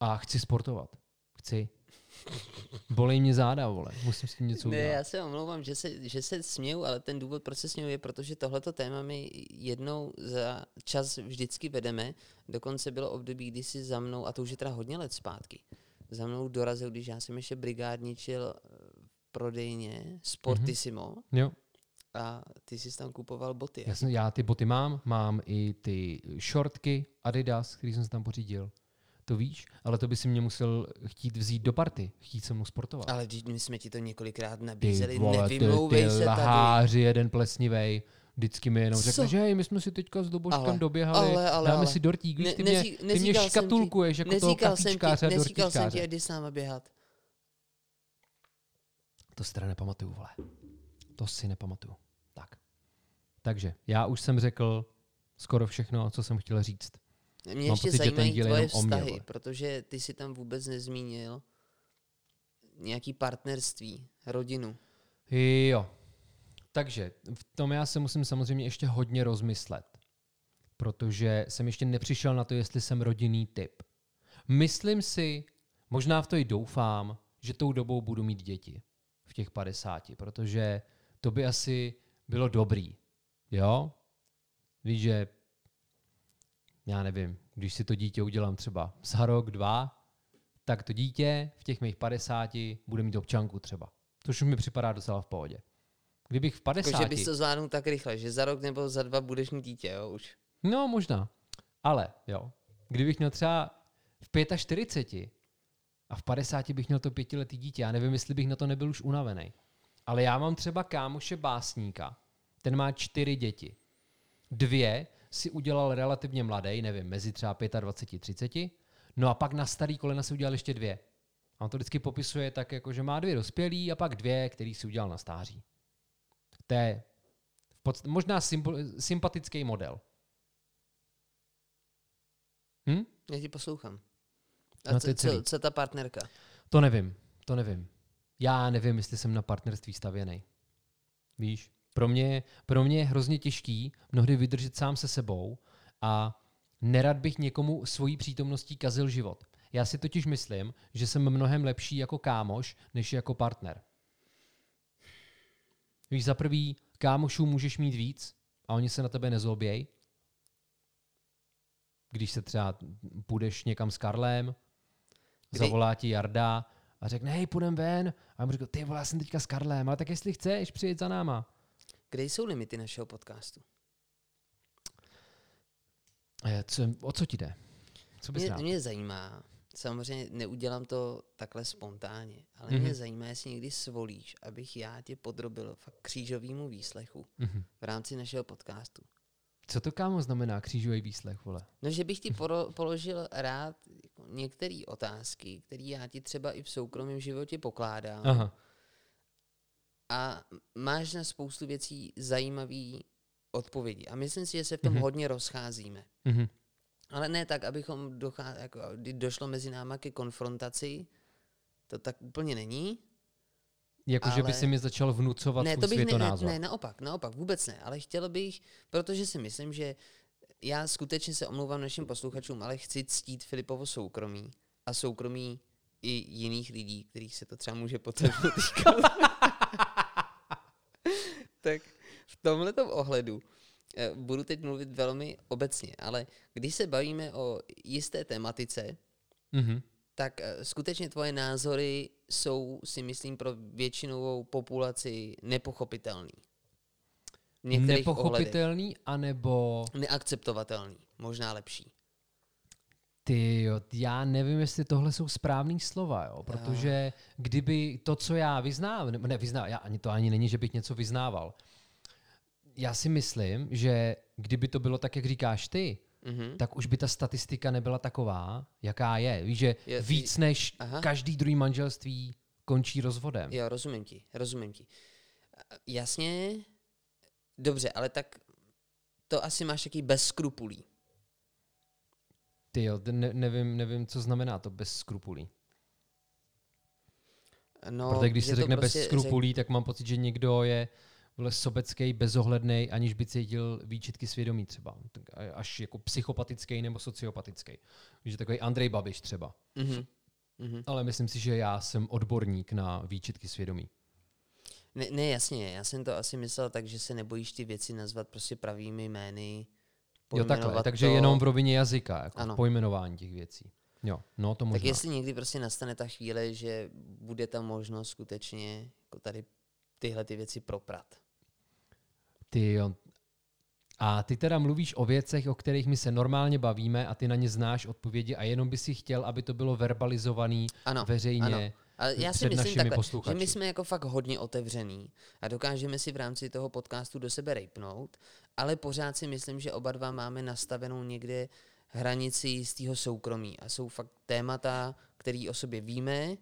[SPEAKER 1] A chci sportovat. Chci. Bolej mě záda, vole. Musím s tím něco
[SPEAKER 2] Ne,
[SPEAKER 1] udělat.
[SPEAKER 2] já se omlouvám, že se, že se směju, ale ten důvod, proč se směju, je, protože tohleto téma my jednou za čas vždycky vedeme. Dokonce bylo období, kdy si za mnou, a to už je teda hodně let zpátky, za mnou dorazil, když já jsem ještě brigádničil eh, v prodejně Sportissimo
[SPEAKER 1] Jo,
[SPEAKER 2] a ty jsi tam kupoval boty.
[SPEAKER 1] já, jsem, já ty boty mám, mám i ty shortky Adidas, který jsem si tam pořídil. To víš, ale to by si mě musel chtít vzít do party, chtít se mnou sportovat.
[SPEAKER 2] Ale vždyť my jsme ti to několikrát
[SPEAKER 1] Ty
[SPEAKER 2] nabízeli,
[SPEAKER 1] vole, ty,
[SPEAKER 2] nevymlouvej
[SPEAKER 1] ty
[SPEAKER 2] se tady.
[SPEAKER 1] lháři, jeden plesnivej, vždycky mi jenom řekne,
[SPEAKER 2] Co?
[SPEAKER 1] že hej, my jsme si teďka s Doboškem
[SPEAKER 2] Ale,
[SPEAKER 1] doběhali,
[SPEAKER 2] ale, ale,
[SPEAKER 1] dáme
[SPEAKER 2] ale.
[SPEAKER 1] si dortík, víš,
[SPEAKER 2] Ne-
[SPEAKER 1] ty, mě,
[SPEAKER 2] neří-
[SPEAKER 1] ty mě
[SPEAKER 2] ti-
[SPEAKER 1] škatulkuješ jako toho kafičkáře a
[SPEAKER 2] neříkal jsem ti, jdi s náma běhat.
[SPEAKER 1] To si teda nepamatuju, vole. To si nepamatuju. Tak. Takže, já už jsem řekl skoro všechno, co jsem chtěl říct.
[SPEAKER 2] Mě
[SPEAKER 1] Mám
[SPEAKER 2] ještě
[SPEAKER 1] pocit,
[SPEAKER 2] zajímají tvoje vztahy,
[SPEAKER 1] vole.
[SPEAKER 2] protože ty si tam vůbec nezmínil nějaký partnerství, rodinu.
[SPEAKER 1] Jo. Takže v tom já se musím samozřejmě ještě hodně rozmyslet, protože jsem ještě nepřišel na to, jestli jsem rodinný typ. Myslím si, možná v to i doufám, že tou dobou budu mít děti v těch 50, protože to by asi bylo dobrý. Jo? Víš, že já nevím, když si to dítě udělám třeba za rok, dva, tak to dítě v těch mých 50 bude mít občanku třeba. Což mi připadá docela v pohodě. Kdybych v 50...
[SPEAKER 2] Jako, že bys to zvládnul tak rychle, že za rok nebo za dva budeš mít dítě, jo, už.
[SPEAKER 1] No, možná. Ale, jo. Kdybych měl třeba v 45 a v 50 bych měl to pětiletý dítě, já nevím, jestli bych na to nebyl už unavený. Ale já mám třeba kámoše básníka, ten má čtyři děti. Dvě si udělal relativně mladý, nevím, mezi třeba 25 30, no a pak na starý kolena si udělal ještě dvě. A on to vždycky popisuje tak, jako, že má dvě dospělí a pak dvě, který si udělal na stáří. To je v podst- možná symbol- sympatický model. Hm?
[SPEAKER 2] Já ti poslouchám. A
[SPEAKER 1] No,
[SPEAKER 2] co, co, co ta partnerka?
[SPEAKER 1] To nevím, to nevím. Já nevím, jestli jsem na partnerství stavěný. Víš, pro mě, pro mě je hrozně těžký mnohdy vydržet sám se sebou a nerad bych někomu svojí přítomností kazil život. Já si totiž myslím, že jsem mnohem lepší jako kámoš, než jako partner. Víš, za prvý, kámošů můžeš mít víc a oni se na tebe nezloběj. Když se třeba půjdeš někam s Karlem,
[SPEAKER 2] Kdy-
[SPEAKER 1] zavolá ti Jarda a řekne, hej, půjdem ven. A já mu řekl, ty vole, já jsem teďka s Karlem, ale tak jestli chceš, přijet za náma.
[SPEAKER 2] Kde jsou limity našeho podcastu?
[SPEAKER 1] Eh, Co, o co ti jde? Co bys
[SPEAKER 2] Mě,
[SPEAKER 1] rád?
[SPEAKER 2] mě zajímá, samozřejmě neudělám to takhle spontánně, ale
[SPEAKER 1] Mhm.
[SPEAKER 2] mě zajímá, jestli někdy svolíš, abych já tě podrobil fakt křížovýmu výslechu
[SPEAKER 1] Mhm.
[SPEAKER 2] v rámci našeho podcastu.
[SPEAKER 1] Co to kámo znamená křížový výslech, vole?
[SPEAKER 2] No, že bych ti poro- položil rád jako některé otázky, které já ti třeba i v soukromém životě pokládám.
[SPEAKER 1] Aha.
[SPEAKER 2] A máš na spoustu věcí zajímavý odpovědi. A myslím si, že se v tom
[SPEAKER 1] Mhm.
[SPEAKER 2] hodně rozcházíme.
[SPEAKER 1] Mhm.
[SPEAKER 2] Ale ne tak, abychom dochá- jako, došlo mezi náma ke konfrontaci. To tak úplně není.
[SPEAKER 1] Jako, že by
[SPEAKER 2] Ale-
[SPEAKER 1] si mi začal vnucovat
[SPEAKER 2] ne, to bych ne, ne, ne, naopak, naopak, vůbec ne. Ale chtěl bych, protože si myslím, že já skutečně se omlouvám našim posluchačům, ale chci ctít Filipovo soukromí a soukromí i jiných lidí, kterých se to třeba může potom týkat. Tak v tomhle ohledu eh, budu teď mluvit velmi obecně, ale když se bavíme o jisté tematice,
[SPEAKER 1] Mhm.
[SPEAKER 2] tak eh, skutečně tvoje názory jsou, si myslím, pro většinovou populaci nepochopitelný. Některých ohledech.
[SPEAKER 1] Nepochopitelný, anebo
[SPEAKER 2] Neakceptovatelný, možná lepší.
[SPEAKER 1] Ty jo, já nevím, jestli tohle jsou správný slova, jo, protože kdyby to, co já vyznávám, nebo nevyznávám, já ani to ani není, že bych něco vyznával. Já si myslím, že kdyby to bylo tak, jak říkáš ty,
[SPEAKER 2] Mhm.
[SPEAKER 1] tak už by ta statistika nebyla taková, jaká je. Víš, že
[SPEAKER 2] Je-
[SPEAKER 1] víc než
[SPEAKER 2] Aha.
[SPEAKER 1] každý druhý manželství končí rozvodem.
[SPEAKER 2] Jo, rozumím ti, rozumím ti. Jasně, dobře, ale tak to asi máš taky bez skrupulí.
[SPEAKER 1] Ty jo, ne, nevím, nevím, co znamená to bez skrupulí.
[SPEAKER 2] No,
[SPEAKER 1] Protože když se řekne
[SPEAKER 2] prostě
[SPEAKER 1] bez skrupulí, tak mám pocit, že někdo je sobecký, bezohledný, aniž by cítil výčitky svědomí třeba. Až jako psychopatický nebo sociopatický. Víš, že takový Andrej Babiš třeba.
[SPEAKER 2] Mhm. Mhm.
[SPEAKER 1] Ale myslím si, že já jsem odborník na výčitky svědomí.
[SPEAKER 2] Ne, ne, jasně, já jsem to asi myslel tak, že se nebojíš ty věci nazvat prostě pravými jmény.
[SPEAKER 1] Jo, takhle. Takže
[SPEAKER 2] to.
[SPEAKER 1] jenom v rovině jazyka, jako
[SPEAKER 2] Ano.
[SPEAKER 1] pojmenování těch věcí. Jo, no to možná.
[SPEAKER 2] Tak jestli někdy prostě nastane ta chvíle, že bude ta možnost skutečně jako tady tyhle ty věci proprat.
[SPEAKER 1] Ty jo. A ty teda mluvíš o věcech, o kterých my se normálně bavíme a ty na ně znáš odpovědi a jenom by si chtěl, aby to bylo verbalizovaný
[SPEAKER 2] Ano,
[SPEAKER 1] veřejně
[SPEAKER 2] ano. Ale já si myslím takhle, že
[SPEAKER 1] posluchači.
[SPEAKER 2] my jsme jako fakt hodně otevřený a dokážeme si v rámci toho podcastu do sebe rejpnout, ale pořád si myslím, že oba dva máme nastavenou někde hranici z toho soukromí a jsou fakt témata, které o sobě víme,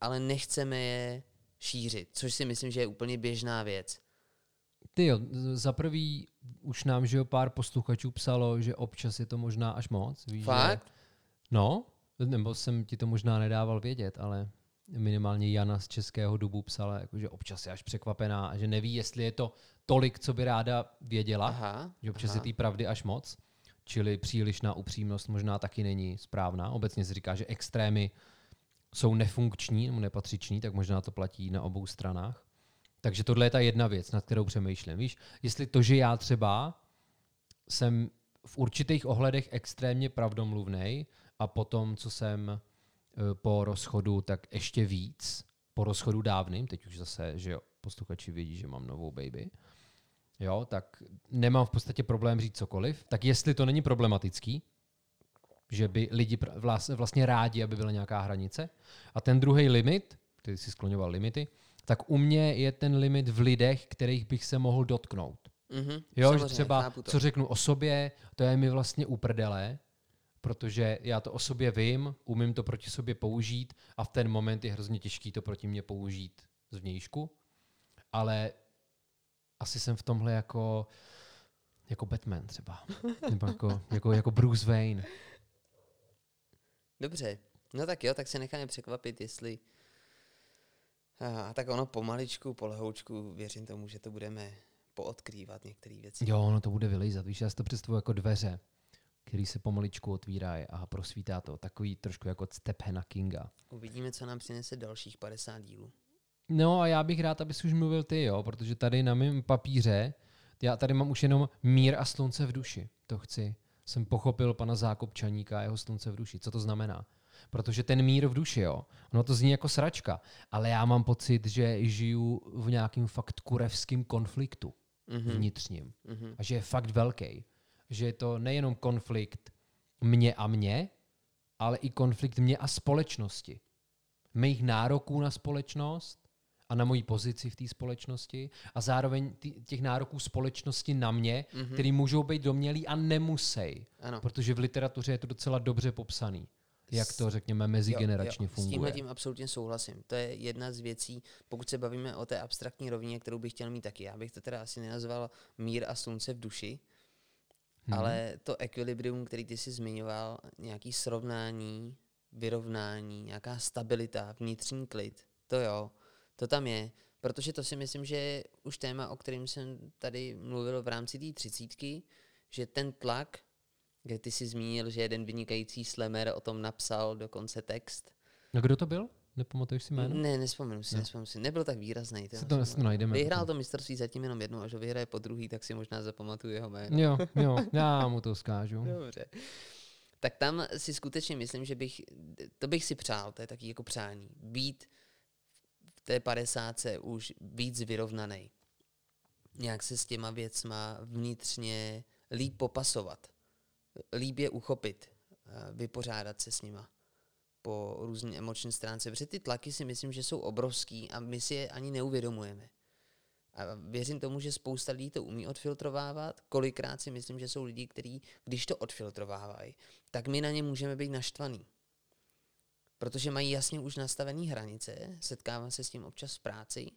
[SPEAKER 2] ale nechceme je šířit, což si myslím, že je úplně běžná věc.
[SPEAKER 1] Ty jo, za prvý už nám, že jo, pár posluchačů psalo, že občas je to možná až moc. Víš,
[SPEAKER 2] Fakt?
[SPEAKER 1] Že, no, nebo jsem ti to možná nedával vědět, ale minimálně Jana z Českého dubu psala, jako, že občas je až překvapená a že neví, jestli je to tolik, co by ráda věděla,
[SPEAKER 2] Aha,
[SPEAKER 1] že občas
[SPEAKER 2] aha.
[SPEAKER 1] je té pravdy až moc, čili přílišná upřímnost možná taky není správná. Obecně se říká, že extrémy jsou nefunkční nebo nepatřiční, tak možná to platí na obou stranách. Takže tohle je ta jedna věc, nad kterou přemýšlím. Víš, jestli to, že já třeba jsem v určitých ohledech extrémně pravdomluvný a potom, co jsem po rozchodu, tak ještě víc, po rozchodu dávným, teď už zase, že jo, posluchači vědí, že mám novou baby, jo, tak nemám v podstatě problém říct cokoliv, tak jestli to není problematický, že by lidi vlastně rádi, aby byla nějaká hranice. A ten druhý limit, ty jsi skloňoval limity, tak u mě je ten limit v lidech, kterých bych se mohl dotknout.
[SPEAKER 2] Mhm,
[SPEAKER 1] Jo, že třeba, co řeknu o sobě, to je mi vlastně uprdele, protože já to o sobě vím, umím to proti sobě použít a v ten moment je hrozně těžký to proti mě použít zvnějšku, ale asi jsem v tomhle jako jako Batman třeba. Nebo jako, jako, jako Bruce Wayne.
[SPEAKER 2] Dobře, no tak jo, tak se necháme překvapit, jestli... A, tak ono pomaličku, polehoučku, věřím tomu, že to budeme poodkrývat některé věci.
[SPEAKER 1] Jo, ono to bude vylejzat. Víš, já si to představuji jako dveře, který se pomaličku otvírají a prosvítá to. Takový trošku jako Stephena Kinga.
[SPEAKER 2] Uvidíme, co nám přinese dalších 50 dílů.
[SPEAKER 1] No a já bych rád, abys už mluvil ty, jo, protože tady na mém papíře, já tady mám už jenom mír a slunce v duši. To chci. Jsem pochopil pana Zákopčaníka a jeho slunce v duši. Co to znamená? Protože ten mír v duši, jo, ono to zní jako sračka, ale já mám pocit, že žiju v nějakým fakt kurevským konfliktu
[SPEAKER 2] Mhm.
[SPEAKER 1] vnitřním.
[SPEAKER 2] Mhm.
[SPEAKER 1] A že je fakt velký. Že je to nejenom konflikt mě a mě, ale i konflikt mě a společnosti. Mých nároků na společnost a na moji pozici v té společnosti a zároveň těch nároků společnosti na mě, mm-hmm. který můžou být domělý a nemusej.
[SPEAKER 2] Ano.
[SPEAKER 1] Protože v literatuře je to docela dobře popsaný. Jak to, řekněme, mezigeneračně
[SPEAKER 2] S
[SPEAKER 1] funguje.
[SPEAKER 2] tímhle tím absolutně souhlasím. To je jedna z věcí, pokud se bavíme o té abstraktní rovině, kterou bych chtěl mít taky. Já bych to teda asi nenazval mír a slunce v duši, hmm. ale to ekvilibrium, který ty jsi zmiňoval, nějaký srovnání, vyrovnání, nějaká stabilita, vnitřní klid, to jo, to tam je. Protože to si myslím, že je už téma, o kterém jsem tady mluvil v rámci té třicítky, že ten tlak, kde ty jsi zmínil, že jeden vynikající slemer o tom napsal dokonce text,
[SPEAKER 1] No kdo to byl? Nepamatuješ si jméno?
[SPEAKER 2] ne, nespomenu si, nespomenu si. Nebyl tak výrazný.
[SPEAKER 1] Si to, najdeme.
[SPEAKER 2] Vyhrál to mistrovství zatím jenom jednou, až ho vyhraje po druhý, tak si možná zapamatuju jeho jméno.
[SPEAKER 1] Jo, jo, já mu to zkážu.
[SPEAKER 2] Dobře. Tak tam si skutečně myslím, že bych, to bych si přál, to je taky jako přání, být v té padesátce už víc vyrovnaný. Nějak se s těma věcma vnitřně líp popasovat. Líp je uchopit, vypořádat se s nima po různé emoční stránce. Protože ty tlaky si myslím, že jsou obrovský a my si je ani neuvědomujeme. A věřím tomu, že spousta lidí to umí odfiltrovávat. Kolikrát si myslím, že jsou lidi, kteří, když to odfiltrovávají, tak my na ně můžeme být naštvaný. Protože mají jasně už nastavené hranice, setkávám se s tím občas v práci,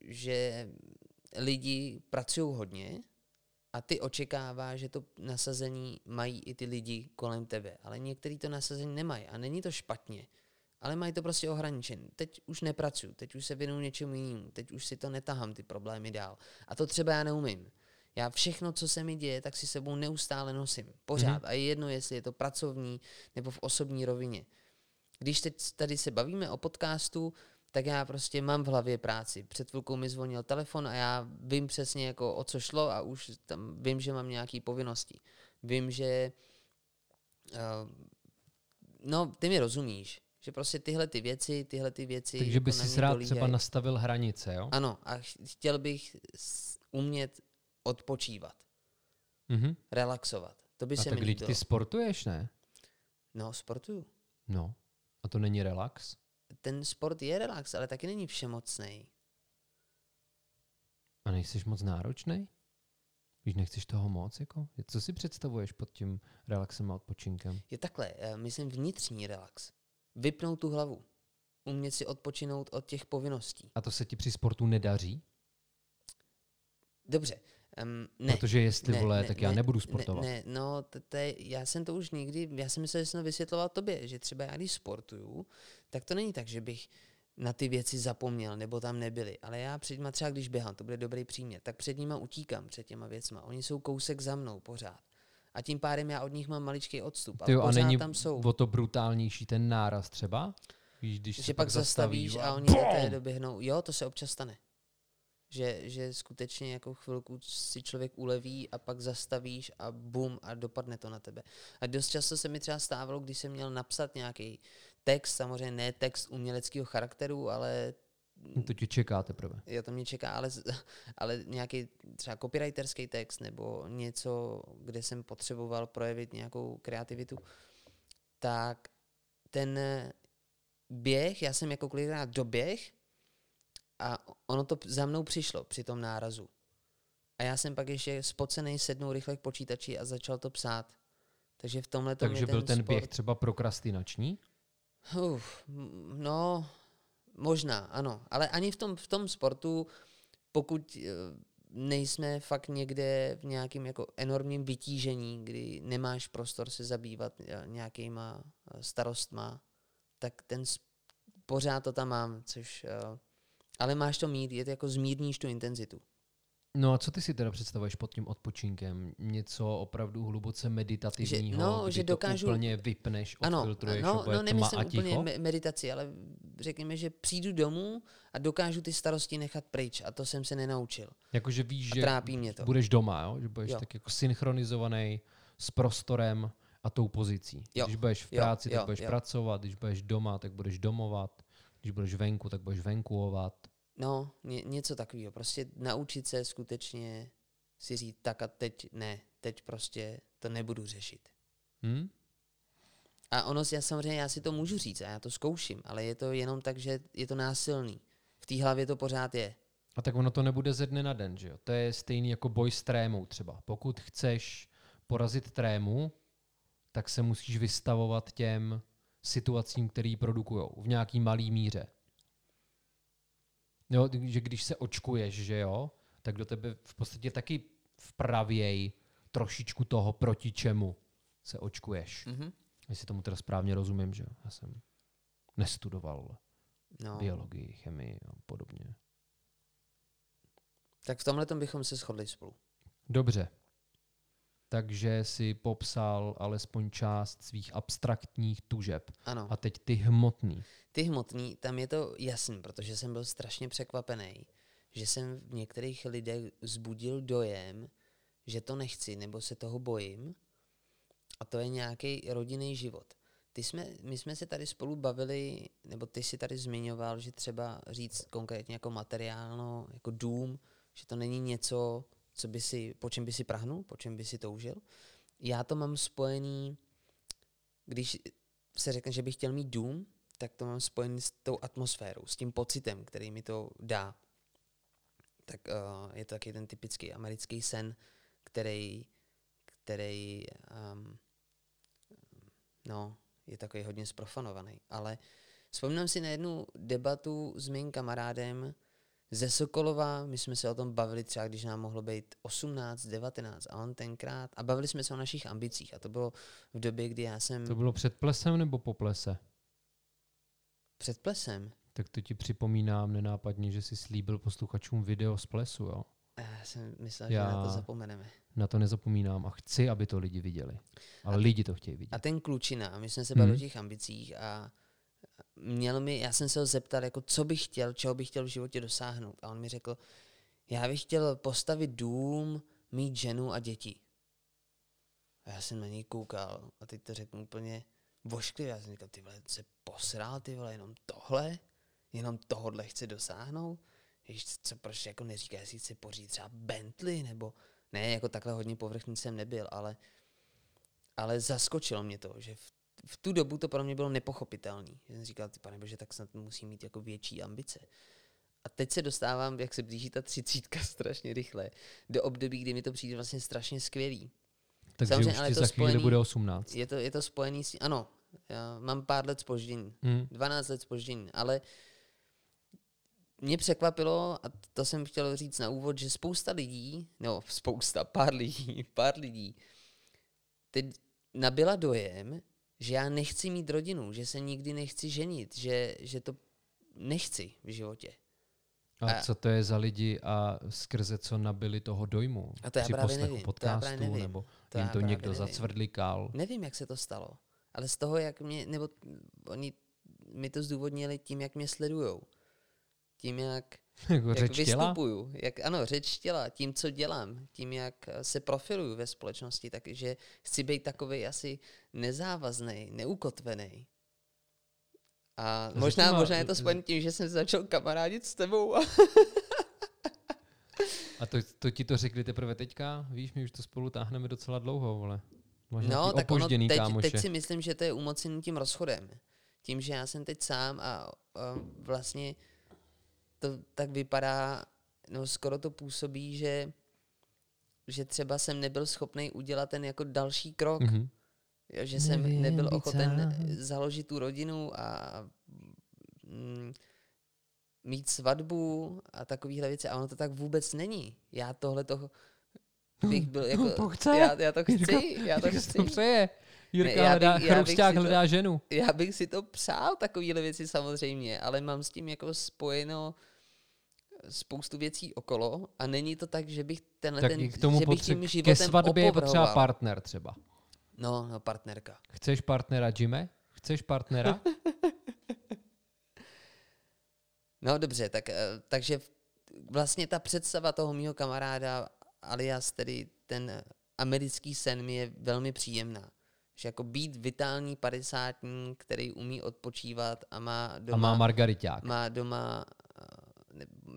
[SPEAKER 2] že lidi pracují hodně a ty očekává, že to nasazení mají i ty lidi kolem tebe. Ale někteří to nasazení nemají a není to špatně. Ale mají to prostě ohraničené. Teď už nepracuju, teď už se věnuju něčemu jinému, teď už si to netahám ty problémy dál. A to třeba já neumím. Já všechno, co se mi děje, tak si sebou neustále nosím. Pořád. Mm-hmm. A je jedno, jestli je to pracovní nebo v osobní rovině. Když teď tady se bavíme o podcastu, tak já prostě mám v hlavě práci. Před chvilkou mi zvonil telefon a já vím přesně, jako o co šlo a už tam vím, že mám nějaké povinnosti. Vím, že... Uh, no, ty mi rozumíš. Že prostě tyhle ty věci, tyhle ty věci...
[SPEAKER 1] Takže by
[SPEAKER 2] jako na
[SPEAKER 1] si rád
[SPEAKER 2] dolíhají.
[SPEAKER 1] třeba nastavil hranice, jo?
[SPEAKER 2] Ano, a ch- chtěl bych umět odpočívat,
[SPEAKER 1] Mhm.
[SPEAKER 2] relaxovat. To by
[SPEAKER 1] A
[SPEAKER 2] se
[SPEAKER 1] tak
[SPEAKER 2] mi
[SPEAKER 1] když
[SPEAKER 2] líbilo.
[SPEAKER 1] ty sportuješ, ne?
[SPEAKER 2] No, sportuju.
[SPEAKER 1] No. A to není relax?
[SPEAKER 2] Ten sport je relax, ale taky není všemocný.
[SPEAKER 1] A nejsiš moc náročný? Když nechceš toho moc, jako? Co si představuješ pod tím relaxem a odpočinkem?
[SPEAKER 2] Je takhle, eh, myslím vnitřní relax. Vypnout tu hlavu. Umět si odpočinout od těch povinností.
[SPEAKER 1] A to se ti při sportu nedaří?
[SPEAKER 2] Dobře, Um, ne,
[SPEAKER 1] Protože jestli,
[SPEAKER 2] ne,
[SPEAKER 1] vole,
[SPEAKER 2] ne,
[SPEAKER 1] tak já
[SPEAKER 2] ne,
[SPEAKER 1] nebudu
[SPEAKER 2] ne,
[SPEAKER 1] sportovat.
[SPEAKER 2] Ne, no, to, to je, já jsem to už nikdy, já jsem myslel, že jsem to vysvětloval tobě, že třeba já když sportuju, tak to není tak, že bych na ty věci zapomněl, nebo tam nebyly. Ale já před nima třeba, když běhám, to bude dobrý příměr, tak před nima utíkám, před těma věcma. Oni jsou kousek za mnou pořád. A tím pádem já od nich mám maličký odstup.
[SPEAKER 1] Tyjo, a není
[SPEAKER 2] tam jsou.
[SPEAKER 1] o to brutálnější ten náraz třeba? Víš, když
[SPEAKER 2] že
[SPEAKER 1] se
[SPEAKER 2] pak
[SPEAKER 1] zastaví,
[SPEAKER 2] zastavíš a oni do té doběhnou. Jo, to se občas stane. Že, že skutečně jako chvilku si člověk uleví a pak zastavíš a bum a dopadne to na tebe. A dost často se mi třeba stávalo, když jsem měl napsat nějaký text, samozřejmě ne text uměleckého charakteru, ale
[SPEAKER 1] To tě čeká teprve.
[SPEAKER 2] jo, to mě čeká, ale, ale nějaký třeba copywriterský text nebo něco, kde jsem potřeboval projevit nějakou kreativitu, tak ten běh, já jsem jako kolikrát doběh a ono to za mnou přišlo při tom nárazu. A já jsem pak ještě spocený sednul rychle k počítači a začal to psát. Takže v tomhle tom
[SPEAKER 1] Takže byl ten
[SPEAKER 2] sport-
[SPEAKER 1] běh třeba prokrastinační?
[SPEAKER 2] Uf, no, možná, ano. Ale ani v tom, v tom sportu, pokud eh, nejsme fakt někde v nějakém jako enormním vytížení, kdy nemáš prostor se zabývat eh, nějakýma eh, starostma, tak ten pořád to tam mám, což... Ale máš to mít, je to jako zmírníš tu intenzitu.
[SPEAKER 1] No a co ty si teda představuješ pod tím odpočinkem? Něco opravdu hluboce meditativního,
[SPEAKER 2] no,
[SPEAKER 1] kdy
[SPEAKER 2] že
[SPEAKER 1] to
[SPEAKER 2] dokážu-
[SPEAKER 1] úplně vypneš,
[SPEAKER 2] Ano,
[SPEAKER 1] odfiltruješ,
[SPEAKER 2] no,
[SPEAKER 1] bude
[SPEAKER 2] no
[SPEAKER 1] tma
[SPEAKER 2] nemyslím
[SPEAKER 1] a
[SPEAKER 2] úplně
[SPEAKER 1] ticho?
[SPEAKER 2] me- meditaci, ale řekněme, že přijdu domů a dokážu ty starosti nechat pryč a to jsem se nenaučil.
[SPEAKER 1] Jakože víš, že
[SPEAKER 2] trápí mě to.
[SPEAKER 1] budeš doma, jo? že budeš
[SPEAKER 2] Jo.
[SPEAKER 1] tak jako synchronizovaný s prostorem a tou pozicí.
[SPEAKER 2] Jo.
[SPEAKER 1] Když budeš v
[SPEAKER 2] Jo,
[SPEAKER 1] práci, tak
[SPEAKER 2] jo,
[SPEAKER 1] budeš
[SPEAKER 2] jo.
[SPEAKER 1] pracovat, když budeš doma, tak budeš domovat, když budeš venku, tak budeš venkuovat.
[SPEAKER 2] No, ně, něco takového. Prostě naučit se skutečně si říct tak a teď ne, teď prostě to nebudu řešit.
[SPEAKER 1] Hm?
[SPEAKER 2] A ono, já samozřejmě, já si to můžu říct a já to zkouším, ale je to jenom tak, že je to násilný. V té hlavě to pořád je.
[SPEAKER 1] A tak ono to nebude ze dne na den, že jo? To je stejný jako boj s trémou třeba. Pokud chceš porazit trému, tak se musíš vystavovat těm situacím, které ji produkují v nějaký malý míře. Jo, že když se očkuješ, že jo, tak do tebe v podstatě taky vpravěj trošičku toho, proti čemu se očkuješ.
[SPEAKER 2] Mhm.
[SPEAKER 1] Jestli tomu teda správně rozumím, že? Já jsem nestudoval
[SPEAKER 2] No.
[SPEAKER 1] biologii, chemii a podobně.
[SPEAKER 2] Tak v tomhle bychom se shodli spolu.
[SPEAKER 1] Dobře. Takže si popsal alespoň část svých abstraktních tužeb.
[SPEAKER 2] Ano.
[SPEAKER 1] A teď ty hmotný.
[SPEAKER 2] Ty hmotný, tam je to jasný, protože jsem byl strašně překvapený, že jsem v některých lidech vzbudil dojem, že to nechci nebo se toho bojím. A to je nějaký rodinný život. Ty jsme, my jsme se tady spolu bavili, nebo ty si tady zmiňoval, že třeba říct konkrétně jako materiálno, jako dům, že to není něco, co by si, po čem by si prahnul, po čem by si toužil. Já to mám spojený, když se řekne, že bych chtěl mít dům, tak to mám spojený s tou atmosférou, s tím pocitem, který mi to dá. Tak uh, je to taky ten typický americký sen, který, který um, no, je takový hodně sprofanovaný. Ale vzpomínám si na jednu debatu s mým kamarádem ze Sokolova, my jsme se o tom bavili třeba, když nám mohlo být 18, 19 a on tenkrát, a bavili jsme se o našich ambicích a to bylo v době, kdy já jsem
[SPEAKER 1] To bylo před plesem nebo po plese?
[SPEAKER 2] před plesem.
[SPEAKER 1] Tak to ti připomínám nenápadně, že jsi slíbil posluchačům video z plesu, jo?
[SPEAKER 2] Já jsem myslel,
[SPEAKER 1] Já-
[SPEAKER 2] že na to zapomeneme.
[SPEAKER 1] Na to nezapomínám a chci, aby to lidi viděli. Ale lidi to chtějí vidět.
[SPEAKER 2] A ten klučina, a my jsme se bavili
[SPEAKER 1] Mhm.
[SPEAKER 2] o těch ambicích a měl mi, já jsem se ho zeptal, jako co bych chtěl, čeho bych chtěl v životě dosáhnout. A on mi řekl, já bych chtěl postavit dům, mít ženu a děti. A já jsem na něj koukal a teď to řeknu úplně vošklivě. Já jsem říkal, ty vole, se posral, ty vole, jenom tohle? Jenom tohle chce dosáhnout? Víš, co, proč jako neříká, jestli chce pořídit třeba Bentley, nebo ne, jako takhle hodně povrchní jsem nebyl, ale ale zaskočilo mě to, že v, v tu dobu to pro mě bylo nepochopitelný. Že jsem říkal, ty pane bože, tak snad musí mít jako větší ambice. A teď se dostávám, jak se blíží ta třicítka strašně rychle, do období, kdy mi to přijde vlastně strašně skvělý.
[SPEAKER 1] Takže
[SPEAKER 2] samozřejmě,
[SPEAKER 1] už
[SPEAKER 2] ale to
[SPEAKER 1] za chvíli
[SPEAKER 2] spojený-
[SPEAKER 1] bude 18.
[SPEAKER 2] Je to, je to spojený s... Ano, já mám pár let spoždění.
[SPEAKER 1] Hmm.
[SPEAKER 2] 12 let spoždění, ale mě překvapilo, a to jsem chtěl říct na úvod, že spousta lidí, no spousta, pár lidí, pár lidí, teď nabila dojem, že já nechci mít rodinu, že se nikdy nechci ženit, že, že to nechci v životě.
[SPEAKER 1] A, a co to je za lidi a skrze co nabili toho dojmu?
[SPEAKER 2] A to já
[SPEAKER 1] Při
[SPEAKER 2] právě nevím.
[SPEAKER 1] podcastu,
[SPEAKER 2] to já právě nevím.
[SPEAKER 1] nebo
[SPEAKER 2] to
[SPEAKER 1] jim to někdo
[SPEAKER 2] nevím.
[SPEAKER 1] zacvrdlikal?
[SPEAKER 2] Nevím, jak se to stalo, ale z toho, jak mě, nebo oni mi to zdůvodnili tím, jak mě sledujou. Tím, jak,
[SPEAKER 1] jako
[SPEAKER 2] jak
[SPEAKER 1] řeč těla?
[SPEAKER 2] vystupuju. Jak, ano, řeč těla, tím, co dělám, tím, jak se profiluju ve společnosti, takže chci být takový asi nezávazný, neukotvený. A
[SPEAKER 1] To
[SPEAKER 2] možná,
[SPEAKER 1] zajímá-
[SPEAKER 2] možná je to spojené tím, že jsem začal kamarádit s tebou. A
[SPEAKER 1] A to, to ti to řekli teprve teďka? Víš, my už to spolu táhneme docela dlouho, vole. Možná
[SPEAKER 2] no, tak ono, teď,
[SPEAKER 1] kámoše.
[SPEAKER 2] teď si myslím, že to je umocněný tím rozchodem. Tím, že já jsem teď sám a, a vlastně to tak vypadá, no skoro to působí, že, že třeba jsem nebyl schopný udělat ten jako další krok.
[SPEAKER 1] Mhm.
[SPEAKER 2] Jo, že jsem
[SPEAKER 1] Nevím
[SPEAKER 2] nebyl ochoten
[SPEAKER 1] sám.
[SPEAKER 2] založit tu rodinu a mm, mít svatbu a takovéhle věci. A ono to tak vůbec není. Já tohle toho bych byl jako...
[SPEAKER 1] To chce.
[SPEAKER 2] Já, já to chci,
[SPEAKER 1] Jirka-
[SPEAKER 2] já to
[SPEAKER 1] Jirka
[SPEAKER 2] chci.
[SPEAKER 1] to přeje. Jirka
[SPEAKER 2] já
[SPEAKER 1] hledá,
[SPEAKER 2] bych-
[SPEAKER 1] Chrousták
[SPEAKER 2] to-
[SPEAKER 1] hledá ženu.
[SPEAKER 2] Já bych si to přál, takovéhle věci samozřejmě, ale mám s tím jako spojeno spoustu věcí okolo a není to tak, že bych tenhle
[SPEAKER 1] Tak
[SPEAKER 2] ten,
[SPEAKER 1] k tomu
[SPEAKER 2] že bych
[SPEAKER 1] potře-
[SPEAKER 2] tím
[SPEAKER 1] ke
[SPEAKER 2] životem
[SPEAKER 1] svatbě je potřeba
[SPEAKER 2] opovrhoval.
[SPEAKER 1] partner třeba.
[SPEAKER 2] No, no, partnerka.
[SPEAKER 1] Chceš partnera, Jime? Chceš partnera?
[SPEAKER 2] No dobře, tak, eh, takže vlastně ta představa toho mýho kamaráda alias tedy ten americký sen mi je velmi příjemná. Že jako být vitální padesátník, který umí odpočívat a má doma,
[SPEAKER 1] A má margariták.
[SPEAKER 2] má doma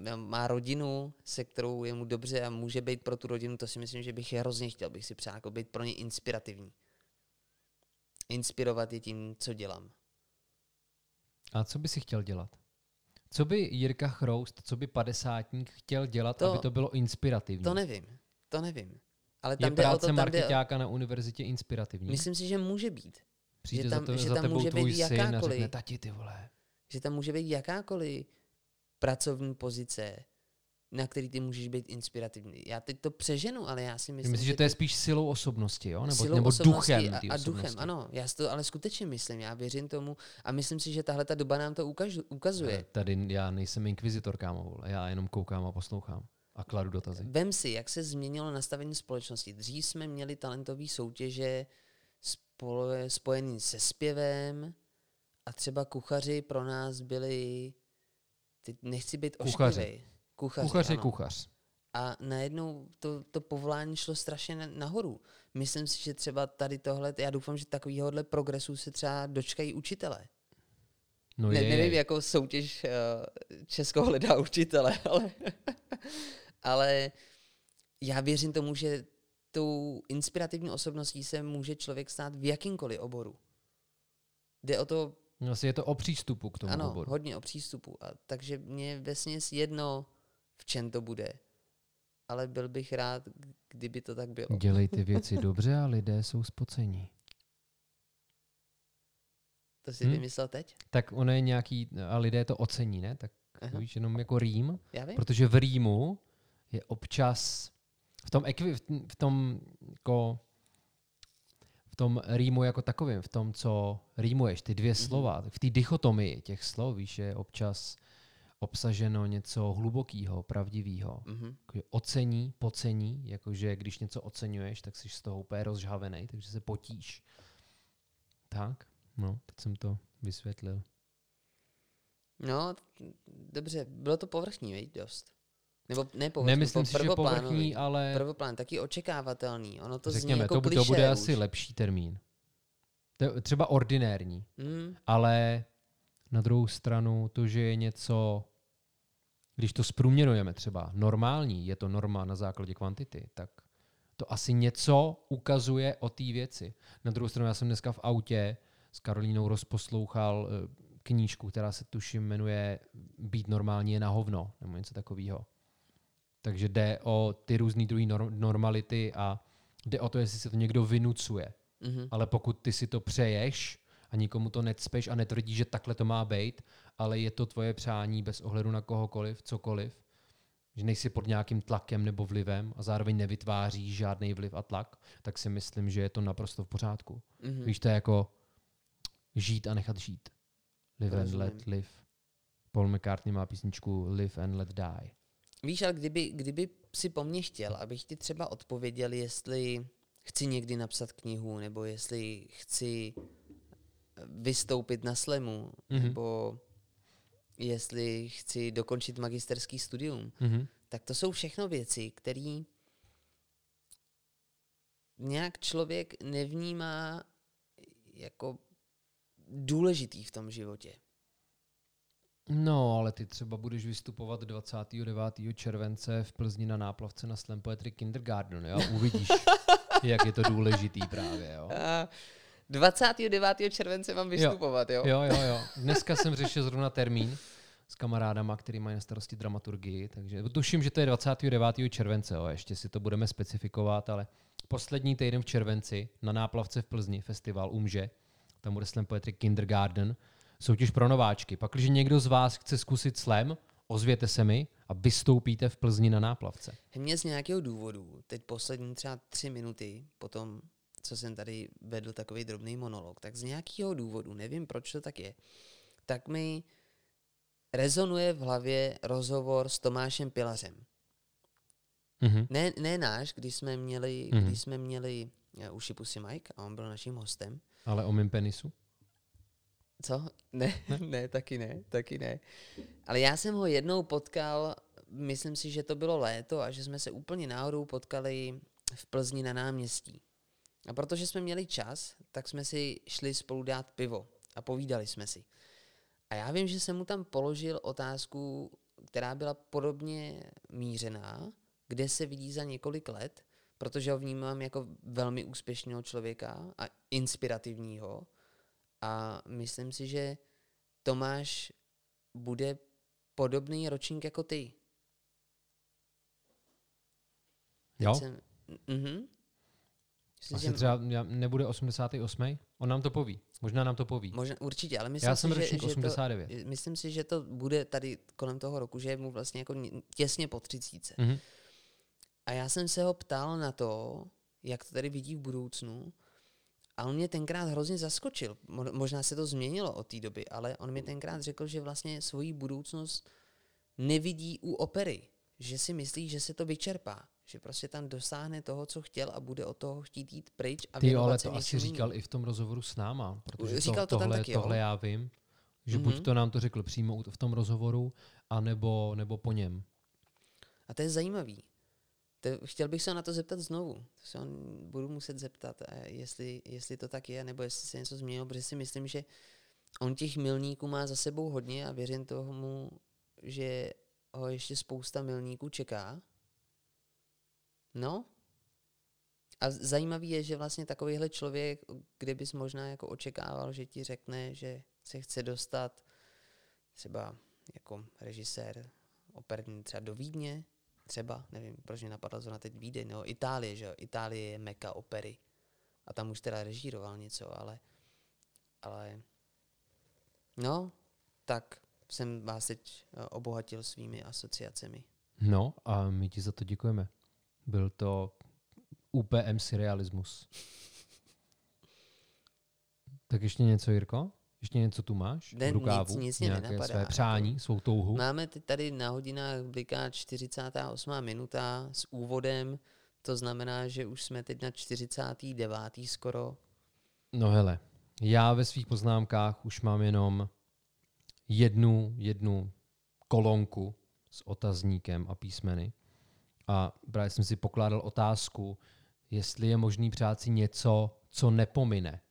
[SPEAKER 2] eh, má rodinu, se kterou je mu dobře a může být pro tu rodinu, to si myslím, že bych hrozně chtěl, bych si přál jako být pro ně inspirativní. Inspirovat je tím, co dělám.
[SPEAKER 1] A co by si chtěl dělat? Co by Jirka Chroust, co by padesátník chtěl dělat,
[SPEAKER 2] To-
[SPEAKER 1] aby to bylo inspirativní?
[SPEAKER 2] To nevím, to nevím. Ale
[SPEAKER 1] je
[SPEAKER 2] tam jde o
[SPEAKER 1] práce
[SPEAKER 2] to, tam jde,
[SPEAKER 1] marketáka na univerzitě inspirativní?
[SPEAKER 2] myslím si, že může být.
[SPEAKER 1] Přijde
[SPEAKER 2] že tam-
[SPEAKER 1] za, to,
[SPEAKER 2] že
[SPEAKER 1] za
[SPEAKER 2] tam
[SPEAKER 1] tebou
[SPEAKER 2] může být
[SPEAKER 1] a
[SPEAKER 2] jakákoliv-
[SPEAKER 1] řekne, tati ty vole.
[SPEAKER 2] Že tam může být jakákoliv pracovní pozice, na který ty můžeš být inspirativní. Já teď to přeženu, ale já si myslím,
[SPEAKER 1] Myslíš, že to je spíš silou osobnosti, jo? Nebo,
[SPEAKER 2] silou
[SPEAKER 1] nebo
[SPEAKER 2] osobnosti
[SPEAKER 1] duchem
[SPEAKER 2] a, a duchem, ano. Já si to ale skutečně myslím, já věřím tomu a myslím si, že tahle ta doba nám to ukazuje.
[SPEAKER 1] Eh, Tady já nejsem inkvizitor, kámo, já jenom koukám a poslouchám a kladu dotazy.
[SPEAKER 2] Vem si, jak se změnilo nastavení společnosti. Dřív jsme měli talentové soutěže spolo- spojený se zpěvem a třeba kuchaři pro nás byli, teď nechci být
[SPEAKER 1] Kuchaři.
[SPEAKER 2] ošklivý. Kuchaři,
[SPEAKER 1] Kuchař je
[SPEAKER 2] ano.
[SPEAKER 1] kuchař.
[SPEAKER 2] A najednou to, to povolání šlo strašně na- nahoru. Myslím si, že třeba tady tohle, já doufám, že takovýhohle progresu se třeba dočkají učitele.
[SPEAKER 1] No
[SPEAKER 2] ne,
[SPEAKER 1] je,
[SPEAKER 2] nevím,
[SPEAKER 1] je.
[SPEAKER 2] jakou soutěž uh, Česko hledá učitele, ale, ale já věřím tomu, že tou inspirativní osobností se může člověk stát v jakýmkoliv oboru. Jde o to,
[SPEAKER 1] asi je to o přístupu k tomu
[SPEAKER 2] ano,
[SPEAKER 1] oboru.
[SPEAKER 2] hodně o přístupu. A, takže mě vesměs jedno, v čem to bude. Ale byl bych rád, kdyby to tak bylo.
[SPEAKER 1] Dělejte věci dobře a lidé jsou spocení.
[SPEAKER 2] To si
[SPEAKER 1] Hm?
[SPEAKER 2] vymyslel teď?
[SPEAKER 1] Tak ono je nějaký, a lidé to ocení, ne? Tak
[SPEAKER 2] Aha.
[SPEAKER 1] víš, jenom jako rým, protože v rýmu je občas, v tom, ekvi, v tom jako, v tom rýmu jako takovým, v tom, co rýmuješ, ty dvě
[SPEAKER 2] Mhm.
[SPEAKER 1] slova, v té dichotomii těch slov, víš, je občas obsaženo něco hlubokého, pravdivého.
[SPEAKER 2] Mhm.
[SPEAKER 1] Jakože ocení, pocení, jakože když něco oceňuješ, tak jsi z toho úplně rozžhavený, takže se potíš. Tak, no, teď jsem to vysvětlil.
[SPEAKER 2] No, dobře, bylo to povrchní, veď, dost. Nebo ne povrchní,
[SPEAKER 1] Nemyslím
[SPEAKER 2] po-
[SPEAKER 1] si, že povrchní, ale
[SPEAKER 2] Prvoplán, taky očekávatelný. Ono to zní
[SPEAKER 1] řekněme,
[SPEAKER 2] jako
[SPEAKER 1] to, to bude
[SPEAKER 2] už.
[SPEAKER 1] asi lepší termín. To je třeba ordinérní,
[SPEAKER 2] Mm,
[SPEAKER 1] ale na druhou stranu to, že je něco, když to zprůměrujeme třeba normální, je to norma na základě kvantity, tak to asi něco ukazuje o té věci. Na druhou stranu já jsem dneska v autě s Karolínou rozposlouchal eh, knížku, která se tuším jmenuje Být normální je na hovno, nebo něco takového. Takže jde o ty různý druhý nor- normality a jde o to, jestli se to někdo vynucuje.
[SPEAKER 2] mhm.
[SPEAKER 1] Ale pokud ty si to přeješ a nikomu to necpeš a netvrdíš, že takhle to má být, ale je to tvoje přání bez ohledu na kohokoliv, cokoliv, že nejsi pod nějakým tlakem nebo vlivem a zároveň nevytváříš žádný vliv a tlak, tak si myslím, že je to naprosto v pořádku.
[SPEAKER 2] Mhm.
[SPEAKER 1] Víš, to je jako žít a nechat žít. Live and
[SPEAKER 2] Rozumím.
[SPEAKER 1] let live. Paul McCartney má písničku Live and let die.
[SPEAKER 2] Víš, ale kdyby, kdyby si po mně chtěl, abych ti třeba odpověděl, jestli chci někdy napsat knihu, nebo jestli chci vystoupit na slemu,
[SPEAKER 1] Mhm.
[SPEAKER 2] nebo jestli chci dokončit magisterský studium,
[SPEAKER 1] Mhm.
[SPEAKER 2] tak to jsou všechno věci, které nějak člověk nevnímá jako důležitý v tom životě.
[SPEAKER 1] No, ale ty třeba budeš vystupovat 29. července v Plzni na náplavce na Slam Poetry Kindergarten, jo? Uvidíš, jak je to důležitý právě, jo?
[SPEAKER 2] A 29. července mám vystupovat, jo?
[SPEAKER 1] Jo, jo, jo. Dneska jsem řešil zrovna termín s kamarádama, který mají na starosti dramaturgii, takže tuším, že to je 29. července, jo. ještě si to budeme specifikovat, ale poslední týden v červenci na náplavce v Plzni, festival Umže, tam bude Slam Poetry Kindergarten, soutěž pro nováčky. Pak, když někdo z vás chce zkusit slam, ozvěte se mi a vystoupíte v Plzni na náplavce.
[SPEAKER 2] Mě z nějakého důvodu, teď poslední třeba tři minuty, potom, co jsem tady vedl takový drobný monolog, tak z nějakého důvodu, nevím proč to tak je, tak mi rezonuje v hlavě rozhovor s Tomášem Pilařem.
[SPEAKER 1] Mhm.
[SPEAKER 2] Ne, ne náš, když jsme měli,
[SPEAKER 1] Mhm.
[SPEAKER 2] když jsme měli eh, uši Pusy Mike a on byl naším hostem.
[SPEAKER 1] Ale o mým penisu?
[SPEAKER 2] Co? Ne, ne, taky ne, taky ne. Ale já jsem ho jednou potkal, myslím si, že to bylo léto a že jsme se úplně náhodou potkali v Plzni na náměstí. A protože jsme měli čas, tak jsme si šli spolu dát pivo a povídali jsme si. A já vím, že jsem mu tam položil otázku, která byla podobně mířená, kde se vidí za několik let, protože ho vnímám jako velmi úspěšného člověka a inspirativního. A myslím si, že Tomáš bude podobný ročník jako ty.
[SPEAKER 1] Jo?
[SPEAKER 2] Jsem, mhm. Myslím,
[SPEAKER 1] Asi
[SPEAKER 2] že
[SPEAKER 1] třeba nebude 88. On nám to poví. Možná nám to poví.
[SPEAKER 2] Možná, určitě, ale myslím
[SPEAKER 1] Já jsem
[SPEAKER 2] si, že,
[SPEAKER 1] ročník
[SPEAKER 2] že
[SPEAKER 1] 89.
[SPEAKER 2] To, myslím si, že to bude tady kolem toho roku, že je mu vlastně jako ně- těsně po třicíce.
[SPEAKER 1] Mhm.
[SPEAKER 2] A já jsem se ho ptal na to, jak to tady vidí v budoucnu. A on mě tenkrát hrozně zaskočil. Mo- Možná se to změnilo od té doby, ale on mi tenkrát řekl, že vlastně svoji budoucnost nevidí u opery. Že si myslí, že se to vyčerpá. Že prostě tam dosáhne toho, co chtěl a bude od toho chtít jít pryč a
[SPEAKER 1] Ty jo, ale to asi říkal i v tom rozhovoru s náma, protože
[SPEAKER 2] Říkal to tam
[SPEAKER 1] tohle,
[SPEAKER 2] taky, jo?
[SPEAKER 1] tohle já vím, že
[SPEAKER 2] Mhm.
[SPEAKER 1] buď to nám to řekl přímo v tom rozhovoru, anebo, nebo po něm.
[SPEAKER 2] A to je zajímavý. To, chtěl bych se na to zeptat znovu. To se on budu muset zeptat, jestli, jestli to tak je, nebo jestli se něco změnilo, protože si myslím, že on těch milníků má za sebou hodně a věřím tomu, že ho ještě spousta milníků čeká. No. A zajímavý je, že vlastně takovýhle člověk, kde bys možná jako očekával, že ti řekne, že se chce dostat třeba jako režisér operní třeba do Vídně, třeba, nevím, proč mě napadla zrovna teď Vídeň, no Itálie, že jo, Itálie je meka opery. A tam už teda režíroval něco, ale, ale, no, tak jsem vás teď eh, obohatil svými asociacemi.
[SPEAKER 1] No a my ti za to děkujeme. Byl to UPM surrealismus. tak ještě něco, Jirko? Ještě něco tu máš
[SPEAKER 2] Ne,
[SPEAKER 1] v rukávu?
[SPEAKER 2] nic- nic mě
[SPEAKER 1] Nějaké
[SPEAKER 2] nenapadá,
[SPEAKER 1] své
[SPEAKER 2] jako.
[SPEAKER 1] přání, svou touhu?
[SPEAKER 2] Máme teď tady na hodinách bliká 48. minuta s úvodem, to znamená, že už jsme teď na 49. skoro.
[SPEAKER 1] No hele, já ve svých poznámkách už mám jenom jednu, jednu kolonku s otazníkem a písmeny. A právě jsem si pokládal otázku, jestli je možný přát si něco, co nepomine.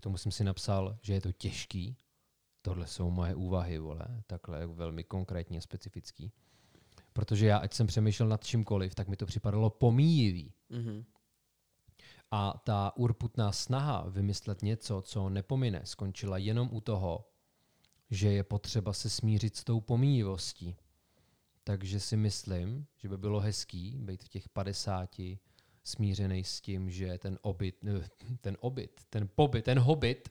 [SPEAKER 1] K tomu jsem si napsal, že je to těžký. Tohle jsou moje úvahy, vole, takhle velmi konkrétně a specifický. Protože já, ať jsem přemýšlel nad čímkoliv, tak mi to připadalo pomíjivý.
[SPEAKER 2] Mhm.
[SPEAKER 1] A ta urputná snaha vymyslet něco, co nepomine, skončila jenom u toho, že je potřeba se smířit s tou pomíjivostí. Takže si myslím, že by bylo hezký být v těch 50 smířený s tím, že ten obyt, eh, ten obyt, ten pobyt, ten hobit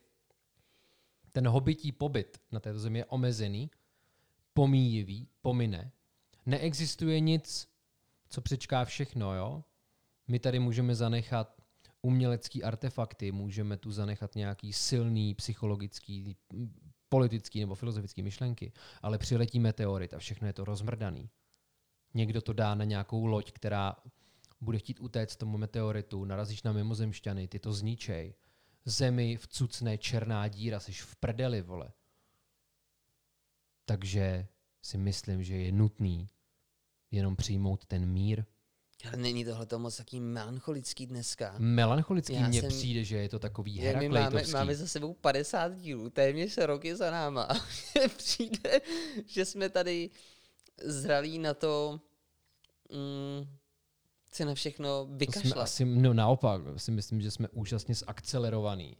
[SPEAKER 1] ten hobití pobyt na této zemi je omezený, pomíjivý, pomine. Neexistuje nic, co přečká všechno, jo? My tady můžeme zanechat umělecký artefakty, můžeme tu zanechat nějaký silný psychologický, politický nebo filozofický myšlenky, ale přiletí meteorit a všechno je to rozmrdaný. Někdo to dá na nějakou loď, která bude chtít utéct tomu meteoritu, narazíš na mimozemšťany, ty to zničej. Zemi vcucne černá díra, jsi v prdeli, vole. Takže si myslím, že je nutný jenom přijmout ten mír.
[SPEAKER 2] Ale není tohle to moc taký melancholický dneska.
[SPEAKER 1] Melancholický
[SPEAKER 2] Já
[SPEAKER 1] mně
[SPEAKER 2] jsem-
[SPEAKER 1] přijde, že je to takový
[SPEAKER 2] my máme,
[SPEAKER 1] heraklejtovský.
[SPEAKER 2] máme za sebou 50 dílů, téměř roky za náma. Přijde, že jsme tady zralí na to, mm, se na všechno
[SPEAKER 1] jsme
[SPEAKER 2] vykašlat.
[SPEAKER 1] asi, no naopak, si myslím, že jsme úžasně zakcelerovaný.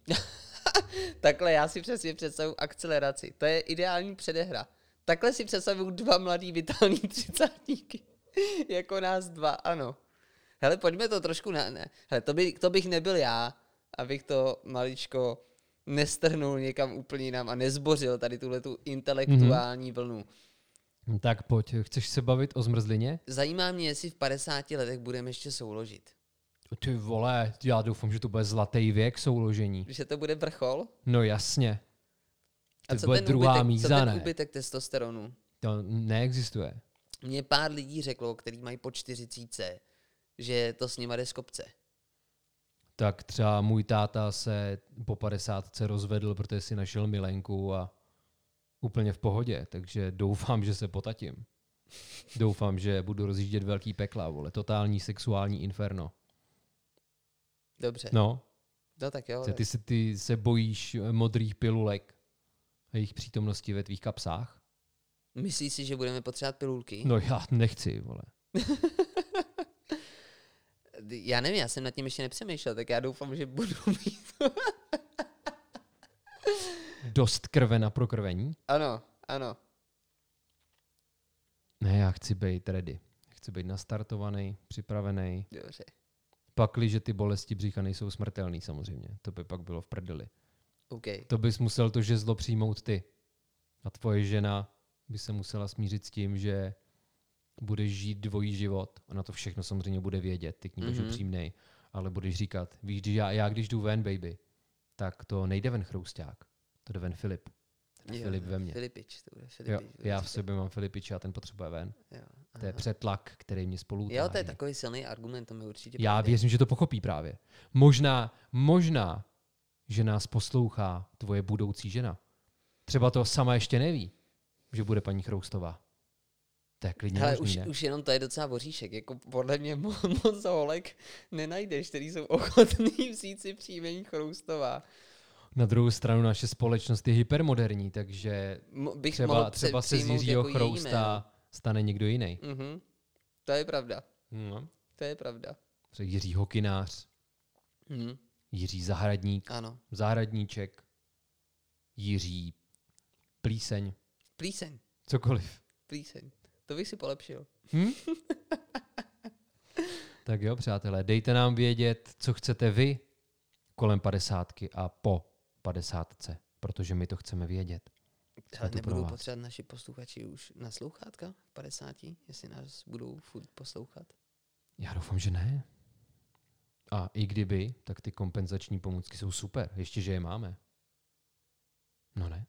[SPEAKER 2] Takhle já si přesně představuji akceleraci. To je ideální předehra. Takhle si představuju dva mladý vitální třicátníky. jako nás dva, ano. Hele, pojďme to trošku na... Ne. Hele, to, by, to bych nebyl já, abych to maličko nestrhnul někam úplně jinam a nezbořil tady tuhle tu intelektuální mm-hmm. vlnu.
[SPEAKER 1] Tak pojď, chceš se bavit o zmrzlině?
[SPEAKER 2] Zajímá mě, jestli v 50 letech budeme ještě souložit.
[SPEAKER 1] Ty vole, já doufám, že to bude zlatý věk souložení.
[SPEAKER 2] Že to bude vrchol?
[SPEAKER 1] No jasně.
[SPEAKER 2] A
[SPEAKER 1] To
[SPEAKER 2] co
[SPEAKER 1] bude
[SPEAKER 2] ten,
[SPEAKER 1] druhá
[SPEAKER 2] úbytek, co
[SPEAKER 1] míza,
[SPEAKER 2] ten
[SPEAKER 1] ne?
[SPEAKER 2] úbytek testosteronu?
[SPEAKER 1] To neexistuje.
[SPEAKER 2] Mě pár lidí řeklo, který mají po 40, že to s nima jde z kopce.
[SPEAKER 1] Tak třeba můj táta se po 50 rozvedl, protože si našel milenku a úplně v pohodě, takže doufám, že se potatím. Doufám, že budu rozjíždět velký pekla, vole, totální sexuální inferno.
[SPEAKER 2] Dobře.
[SPEAKER 1] No,
[SPEAKER 2] No tak jo.
[SPEAKER 1] ty, ty, se, ty se bojíš eh, modrých pilulek a jejich přítomnosti ve tvých kapsách?
[SPEAKER 2] Myslíš si, že budeme potřebovat pilulky?
[SPEAKER 1] No já nechci, vole.
[SPEAKER 2] Já nevím, já jsem nad tím ještě nepřemýšlel, tak já doufám, že budu mít.
[SPEAKER 1] Dost krve na prokrvení?
[SPEAKER 2] ano, ano.
[SPEAKER 1] Ne, já chci být ready. Chci být nastartovaný, připravený.
[SPEAKER 2] Dobře.
[SPEAKER 1] Pakli, že ty bolesti břicha nejsou smrtelný samozřejmě. To by pak bylo v prdeli.
[SPEAKER 2] OK.
[SPEAKER 1] To bys musel to žezlo přijmout ty. A tvoje žena by se musela smířit s tím, že budeš žít dvojí život. Ona to všechno samozřejmě bude vědět, ty k ní budeš
[SPEAKER 2] Mhm.
[SPEAKER 1] upřímnej. Ale budeš říkat, víš, když já, já když jdu ven, baby, tak to nejde ven chrousták. To jde ven Filip.
[SPEAKER 2] Jo,
[SPEAKER 1] Filip ve mně.
[SPEAKER 2] Filipič, to bude
[SPEAKER 1] Jo,
[SPEAKER 2] Filipič.
[SPEAKER 1] já v
[SPEAKER 2] určitě.
[SPEAKER 1] sobě mám Filipiče a ten potřebuje ven.
[SPEAKER 2] Jo,
[SPEAKER 1] To je přetlak, který mě spolu
[SPEAKER 2] Jo, to je
[SPEAKER 1] utáhne.
[SPEAKER 2] takový silný argument, to mi určitě
[SPEAKER 1] Já
[SPEAKER 2] projde.
[SPEAKER 1] věřím, že to pochopí právě. Možná, možná, že nás poslouchá tvoje budoucí žena. Třeba to sama ještě neví, že bude paní Chroustová. To je klidně možný,
[SPEAKER 2] už,
[SPEAKER 1] ne?
[SPEAKER 2] už jenom to je docela voříšek. Jako podle mě mo- moc holek nenajdeš, který jsou ochotný vzít si příjmení Chroustová.
[SPEAKER 1] Na druhou stranu naše společnost je hypermoderní, takže
[SPEAKER 2] bych
[SPEAKER 1] třeba,
[SPEAKER 2] mohl
[SPEAKER 1] třeba se z Jiřího
[SPEAKER 2] jako
[SPEAKER 1] Chrousta stane někdo jiný.
[SPEAKER 2] Mhm. To je pravda.
[SPEAKER 1] No.
[SPEAKER 2] To je pravda.
[SPEAKER 1] Třeba Jiří Hokinář,
[SPEAKER 2] Mhm.
[SPEAKER 1] Jiří Zahradník,
[SPEAKER 2] Ano.
[SPEAKER 1] Zahradníček, Jiří Plíseň,
[SPEAKER 2] Plíseň.
[SPEAKER 1] cokoliv.
[SPEAKER 2] Plíseň. To bych si polepšil.
[SPEAKER 1] Hm? tak jo, přátelé, dejte nám vědět, co chcete vy kolem padesátky a po padesátce, protože my to chceme vědět. Jsme
[SPEAKER 2] Ale nebudou potřebovat naši posluchači už na sluchátka v 50, jestli nás budou furt poslouchat.
[SPEAKER 1] Já doufám, že ne. A i kdyby, tak ty kompenzační pomůcky jsou super, ještě že je máme. No ne?